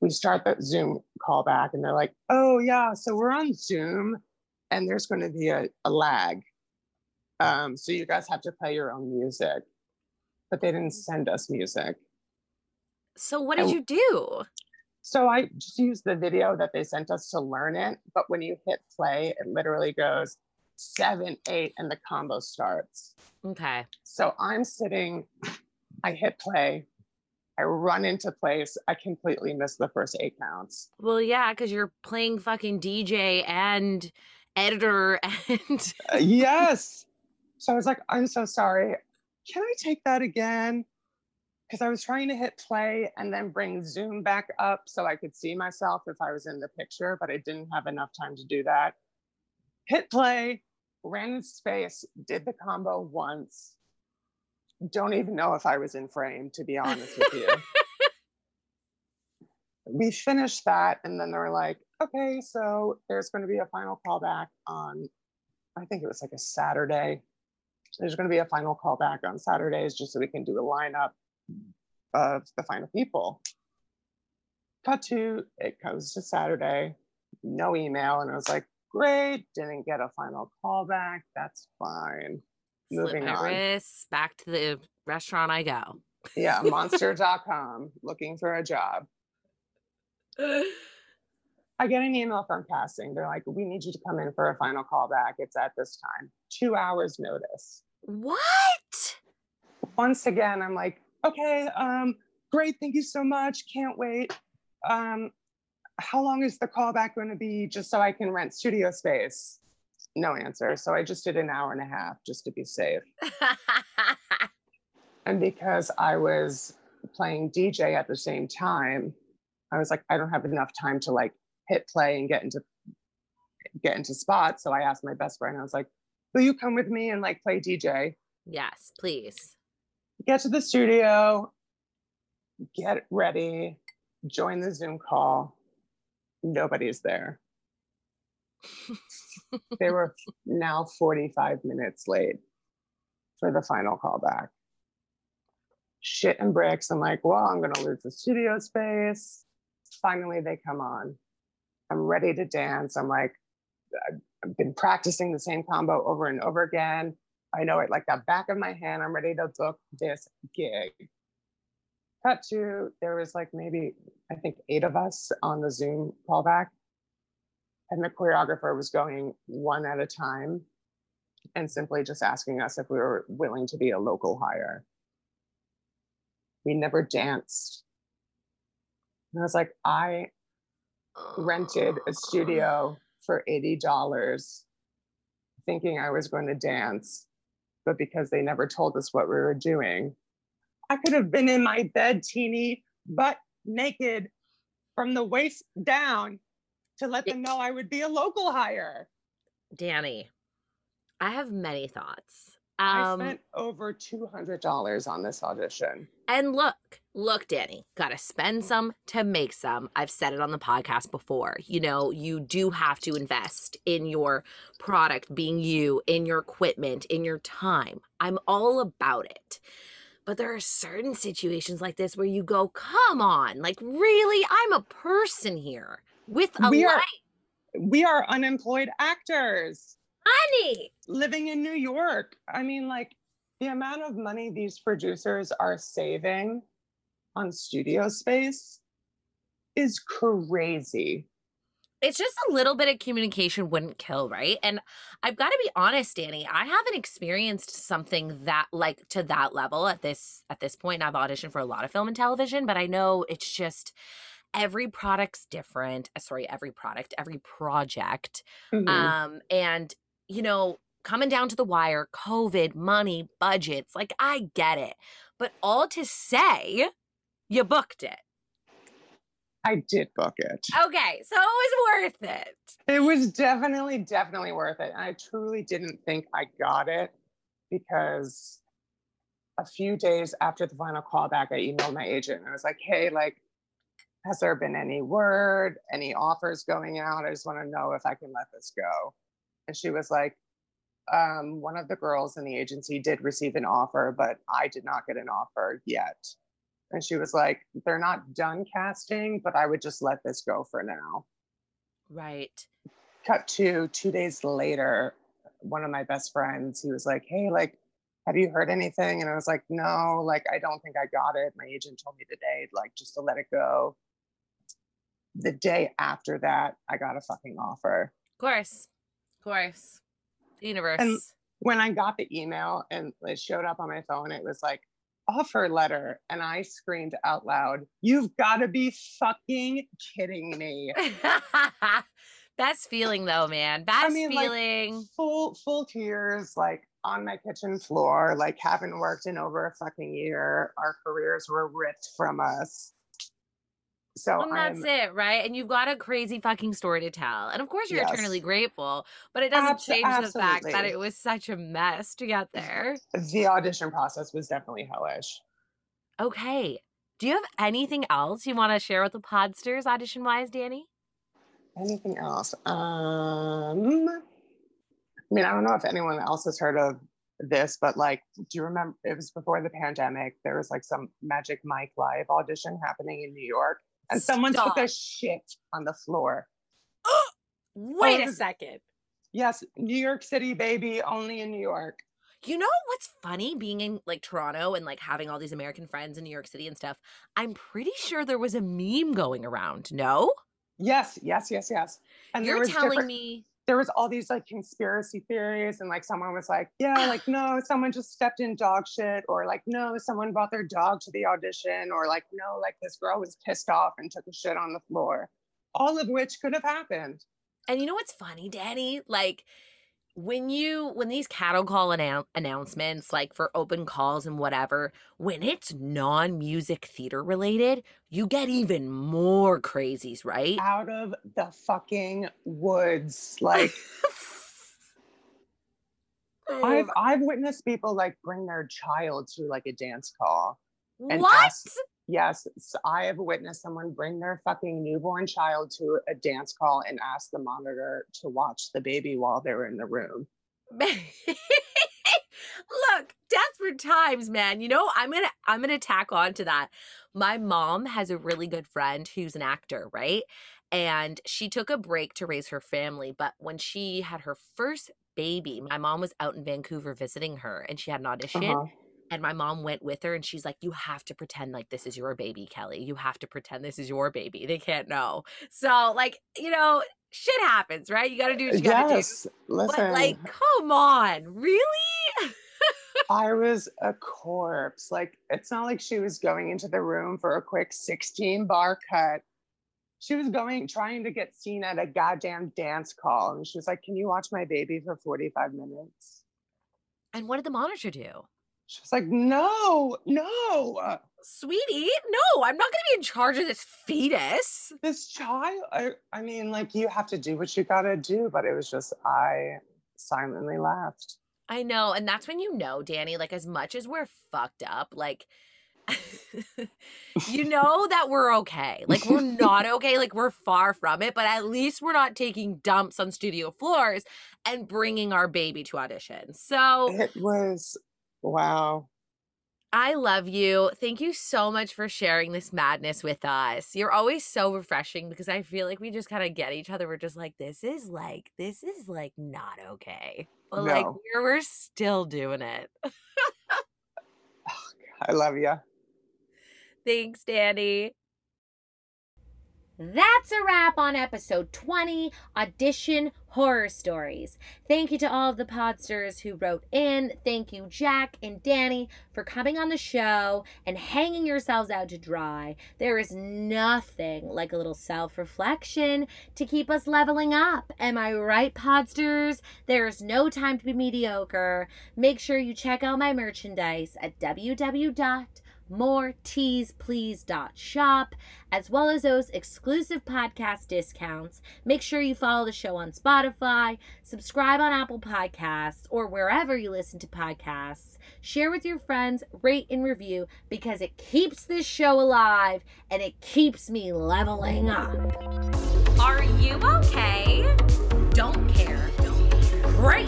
[SPEAKER 3] we start that Zoom call back and they're like, oh, yeah, so we're on Zoom and there's going to be a, a lag. Um, so you guys have to play your own music. But they didn't send us music.
[SPEAKER 1] So what did
[SPEAKER 3] And-
[SPEAKER 1] you do?
[SPEAKER 3] So I just used the video that they sent us to learn it. But when you hit play, it literally goes seven, eight, and the combo starts.
[SPEAKER 1] Okay.
[SPEAKER 3] So I'm sitting, I hit play, I run into place, I completely miss the first eight counts.
[SPEAKER 1] Well, yeah, because you're playing fucking DJ and editor *laughs* and
[SPEAKER 3] Uh, yes. So I was like, I'm so sorry. Can I take that again? Because I was trying to hit play and then bring Zoom back up so I could see myself if I was in the picture, but I didn't have enough time to do that. Hit play, ran in space, did the combo once. Don't even know if I was in frame, to be honest with you. *laughs* we finished that, and then they were like, okay, so there's going to be a final callback on I think it was like a Saturday. There's going to be a final callback on Saturdays just so we can do a lineup of the final people. Cut to it comes to Saturday, no email, and I was like, great, didn't get a final callback. That's fine. Moving on.
[SPEAKER 1] wrists, back to the restaurant I go.
[SPEAKER 3] Yeah, *laughs* monster.com looking for a job. I get an email from casting. They're like, we need you to come in for a final callback. It's at this time. Two hours notice.
[SPEAKER 1] What?
[SPEAKER 3] once again, I'm like, okay, um, great, thank you so much. Can't wait. Um, how long is the callback going to be just so I can rent studio space? No answer. So I just did an hour and a half just to be safe. *laughs* And because I was playing DJ at the same time, I was like, I don't have enough time to like hit play and get into get into spots. So I asked my best friend, I was like, will you come with me and like play DJ?
[SPEAKER 1] yes, please.
[SPEAKER 3] get to the studio, get ready, join the Zoom call. Nobody's there. *laughs* they were now 45 minutes late for the final callback. Shit and bricks. I'm like, well, I'm going to lose the studio space. Finally, they come on. I'm ready to dance. I'm like, I've- been practicing the same combo over and over again. I know it like the back of my hand. I'm ready to book this gig. Cut to there was like maybe I think eight of us on the Zoom callback, and the choreographer was going one at a time, and simply just asking us if we were willing to be a local hire. We never danced. And I was like, I rented a studio for $80 thinking I was going to dance, but because they never told us what we were doing, I could have been in my bed, teeny, butt naked from the waist down to let them know I would be a local hire.
[SPEAKER 1] Danny, I have many thoughts.
[SPEAKER 3] I
[SPEAKER 1] Um,
[SPEAKER 3] spent over $200 on this audition.
[SPEAKER 1] And look, look, Danny, gotta spend some to make some. I've said it on the podcast before. You know, you do have to invest in your product being you, in your equipment, in your time. I'm all about it. But there are certain situations like this where you go, come on, like, really? I'm a person here with a
[SPEAKER 3] We are-
[SPEAKER 1] life,
[SPEAKER 3] We are unemployed actors.
[SPEAKER 1] Honey.
[SPEAKER 3] living in New York. I mean, like the amount of money these producers are saving on studio space is crazy.
[SPEAKER 1] it's just a little bit of communication wouldn't kill, right? And I've got to be honest, Danny, I haven't experienced something that like to that level at this at this point. I've auditioned for a lot of film and television, but I know it's just every product's different. Sorry, every product, every project.
[SPEAKER 3] Mhm.
[SPEAKER 1] Um and you know, coming down to the wire, COVID, money, budgets. Like, I get it. But all to say, you booked it.
[SPEAKER 3] I did book it.
[SPEAKER 1] Okay, so it was worth it.
[SPEAKER 3] It was definitely, definitely worth it. And I truly didn't think I got it because a few days after the final callback, I emailed my agent and I was like, hey, like, has there been any word, any offers going out? I just want to know if I can let this go. And she was like, um, one of the girls in the agency did receive an offer, but I did not get an offer yet. And she was like, they're not done casting, but I would just let this go for now.
[SPEAKER 1] Right.
[SPEAKER 3] Cut to two days later, one of my best friends, he was like, hey, like, have you heard anything? And I was like, no, like, I don't think I got it. My agent told me today, like, just to let it go. The day after that, I got a fucking offer.
[SPEAKER 1] Of course. Of course. The universe.
[SPEAKER 3] And when I got the email and it showed up on my phone, it was like, offer letter. And I screamed out loud, You've got to be fucking kidding me. *laughs*
[SPEAKER 1] Best feeling though, man. Best
[SPEAKER 3] I mean, like,
[SPEAKER 1] feeling.
[SPEAKER 3] full, full tears, like on my kitchen floor, like haven't worked in over a fucking year. Our careers were ripped from us. So
[SPEAKER 1] Well, that's
[SPEAKER 3] I'm
[SPEAKER 1] it, right? And you've got a crazy fucking story to tell. And of course, you're
[SPEAKER 3] Yes.
[SPEAKER 1] eternally grateful, but it doesn't
[SPEAKER 3] Abso-
[SPEAKER 1] change the fact that it was such a mess to get there.
[SPEAKER 3] the audition process was definitely hellish.
[SPEAKER 1] Okay. Do you have anything else you want to share with the podsters audition wise, Danny?
[SPEAKER 3] Anything else? Um, I mean, I don't know if anyone else has heard of this, but like, do you remember? It was before the pandemic. There was like some Magic Mike live audition happening in New York, and someone
[SPEAKER 1] Stop.
[SPEAKER 3] took a shit on the floor. *gasps*
[SPEAKER 1] Wait oh,
[SPEAKER 3] a
[SPEAKER 1] second.
[SPEAKER 3] Yes, New York City, baby, only in New York.
[SPEAKER 1] You know what's funny being in like Toronto and like having all these American friends in New York City and stuff? I'm pretty sure there was a meme going around. No?
[SPEAKER 3] Yes, yes, yes, yes. And
[SPEAKER 1] You're telling
[SPEAKER 3] different-
[SPEAKER 1] me
[SPEAKER 3] there was all these like conspiracy theories and like someone was like yeah like *sighs* no someone just stepped in dog shit or like no someone brought their dog to the audition or like no like this girl was pissed off and took a shit on the floor all of which could have happened
[SPEAKER 1] And you know what's funny, Danny? Like when you when these cattle call annou- announcements like for open calls and whatever, when it's non-music theater related, you get even more crazies, right?
[SPEAKER 3] out of the fucking woods *laughs* like i've oh. i've witnessed people like bring their child to like a dance call and
[SPEAKER 1] what?
[SPEAKER 3] ask- yes I have witnessed someone bring their fucking newborn child to a dance call and ask the monitor to watch the baby while they were in the room *laughs*
[SPEAKER 1] Look, desperate times, man. You know, I'm gonna I'm gonna tack on to that. My mom has a really good friend who's an actor, right? And she took a break to raise her family, but when she had her first baby, my mom was out in Vancouver visiting her and she had an audition.
[SPEAKER 3] Uh-huh.
[SPEAKER 1] And my mom went with her and she's like, You have to pretend like this is your baby, Kelly. You have to pretend this is your baby. They can't know. So, like, you know, shit happens, right? You gotta do what you gotta
[SPEAKER 3] yes
[SPEAKER 1] do.
[SPEAKER 3] listen
[SPEAKER 1] But like, come on, really? *laughs*
[SPEAKER 3] i was a corpse like it's not like she was going into the room for a quick 16 bar cut she was going trying to get seen at a goddamn dance call and she was like can you watch my baby for 45 minutes
[SPEAKER 1] And what did the monitor do?
[SPEAKER 3] She was like no no uh
[SPEAKER 1] Sweetie, no, I'm not going to be in charge of this fetus.
[SPEAKER 3] this child I, I mean like you have to do what you gotta do but it was just i silently laughed
[SPEAKER 1] I know. And that's when you know, Danny, like, as much as we're fucked up, like, *laughs* you know that we're okay. Like, we're not *laughs* okay. Like, we're far from it, but at least we're not taking dumps on studio floors and bringing our baby to audition. So,
[SPEAKER 3] it was wow
[SPEAKER 1] I love you. Thank you so much for sharing this madness with us. You're always so refreshing because I feel like we just kind of get each other. We're just like, this is like, this is like not okay. But like, we're, we're still doing it. *laughs* *sighs*
[SPEAKER 3] i love you
[SPEAKER 1] Thanks, Danny. That's a wrap on episode 20 Audition horror stories. Thank you to all of the podsters who wrote in. Thank you, Jack and Danny, for coming on the show and hanging yourselves out to dry. There is nothing like a little self reflection to keep us leveling up. Am I right, podsters? There is no time to be mediocre. Make sure you check out my merchandise at www moreteasplease.shop, as well as those exclusive podcast discounts. Make sure you follow the show on Spotify, subscribe on Apple Podcasts, or wherever you listen to podcasts. Share with your friends, rate and review because it keeps this show alive and it keeps me leveling up. Are you okay? Don't care. Great.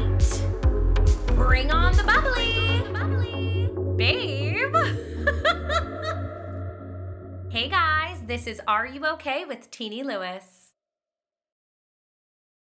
[SPEAKER 1] Bring on the bubbly. Babe. Hey guys, this is Are You Okay with Teeny Lewis.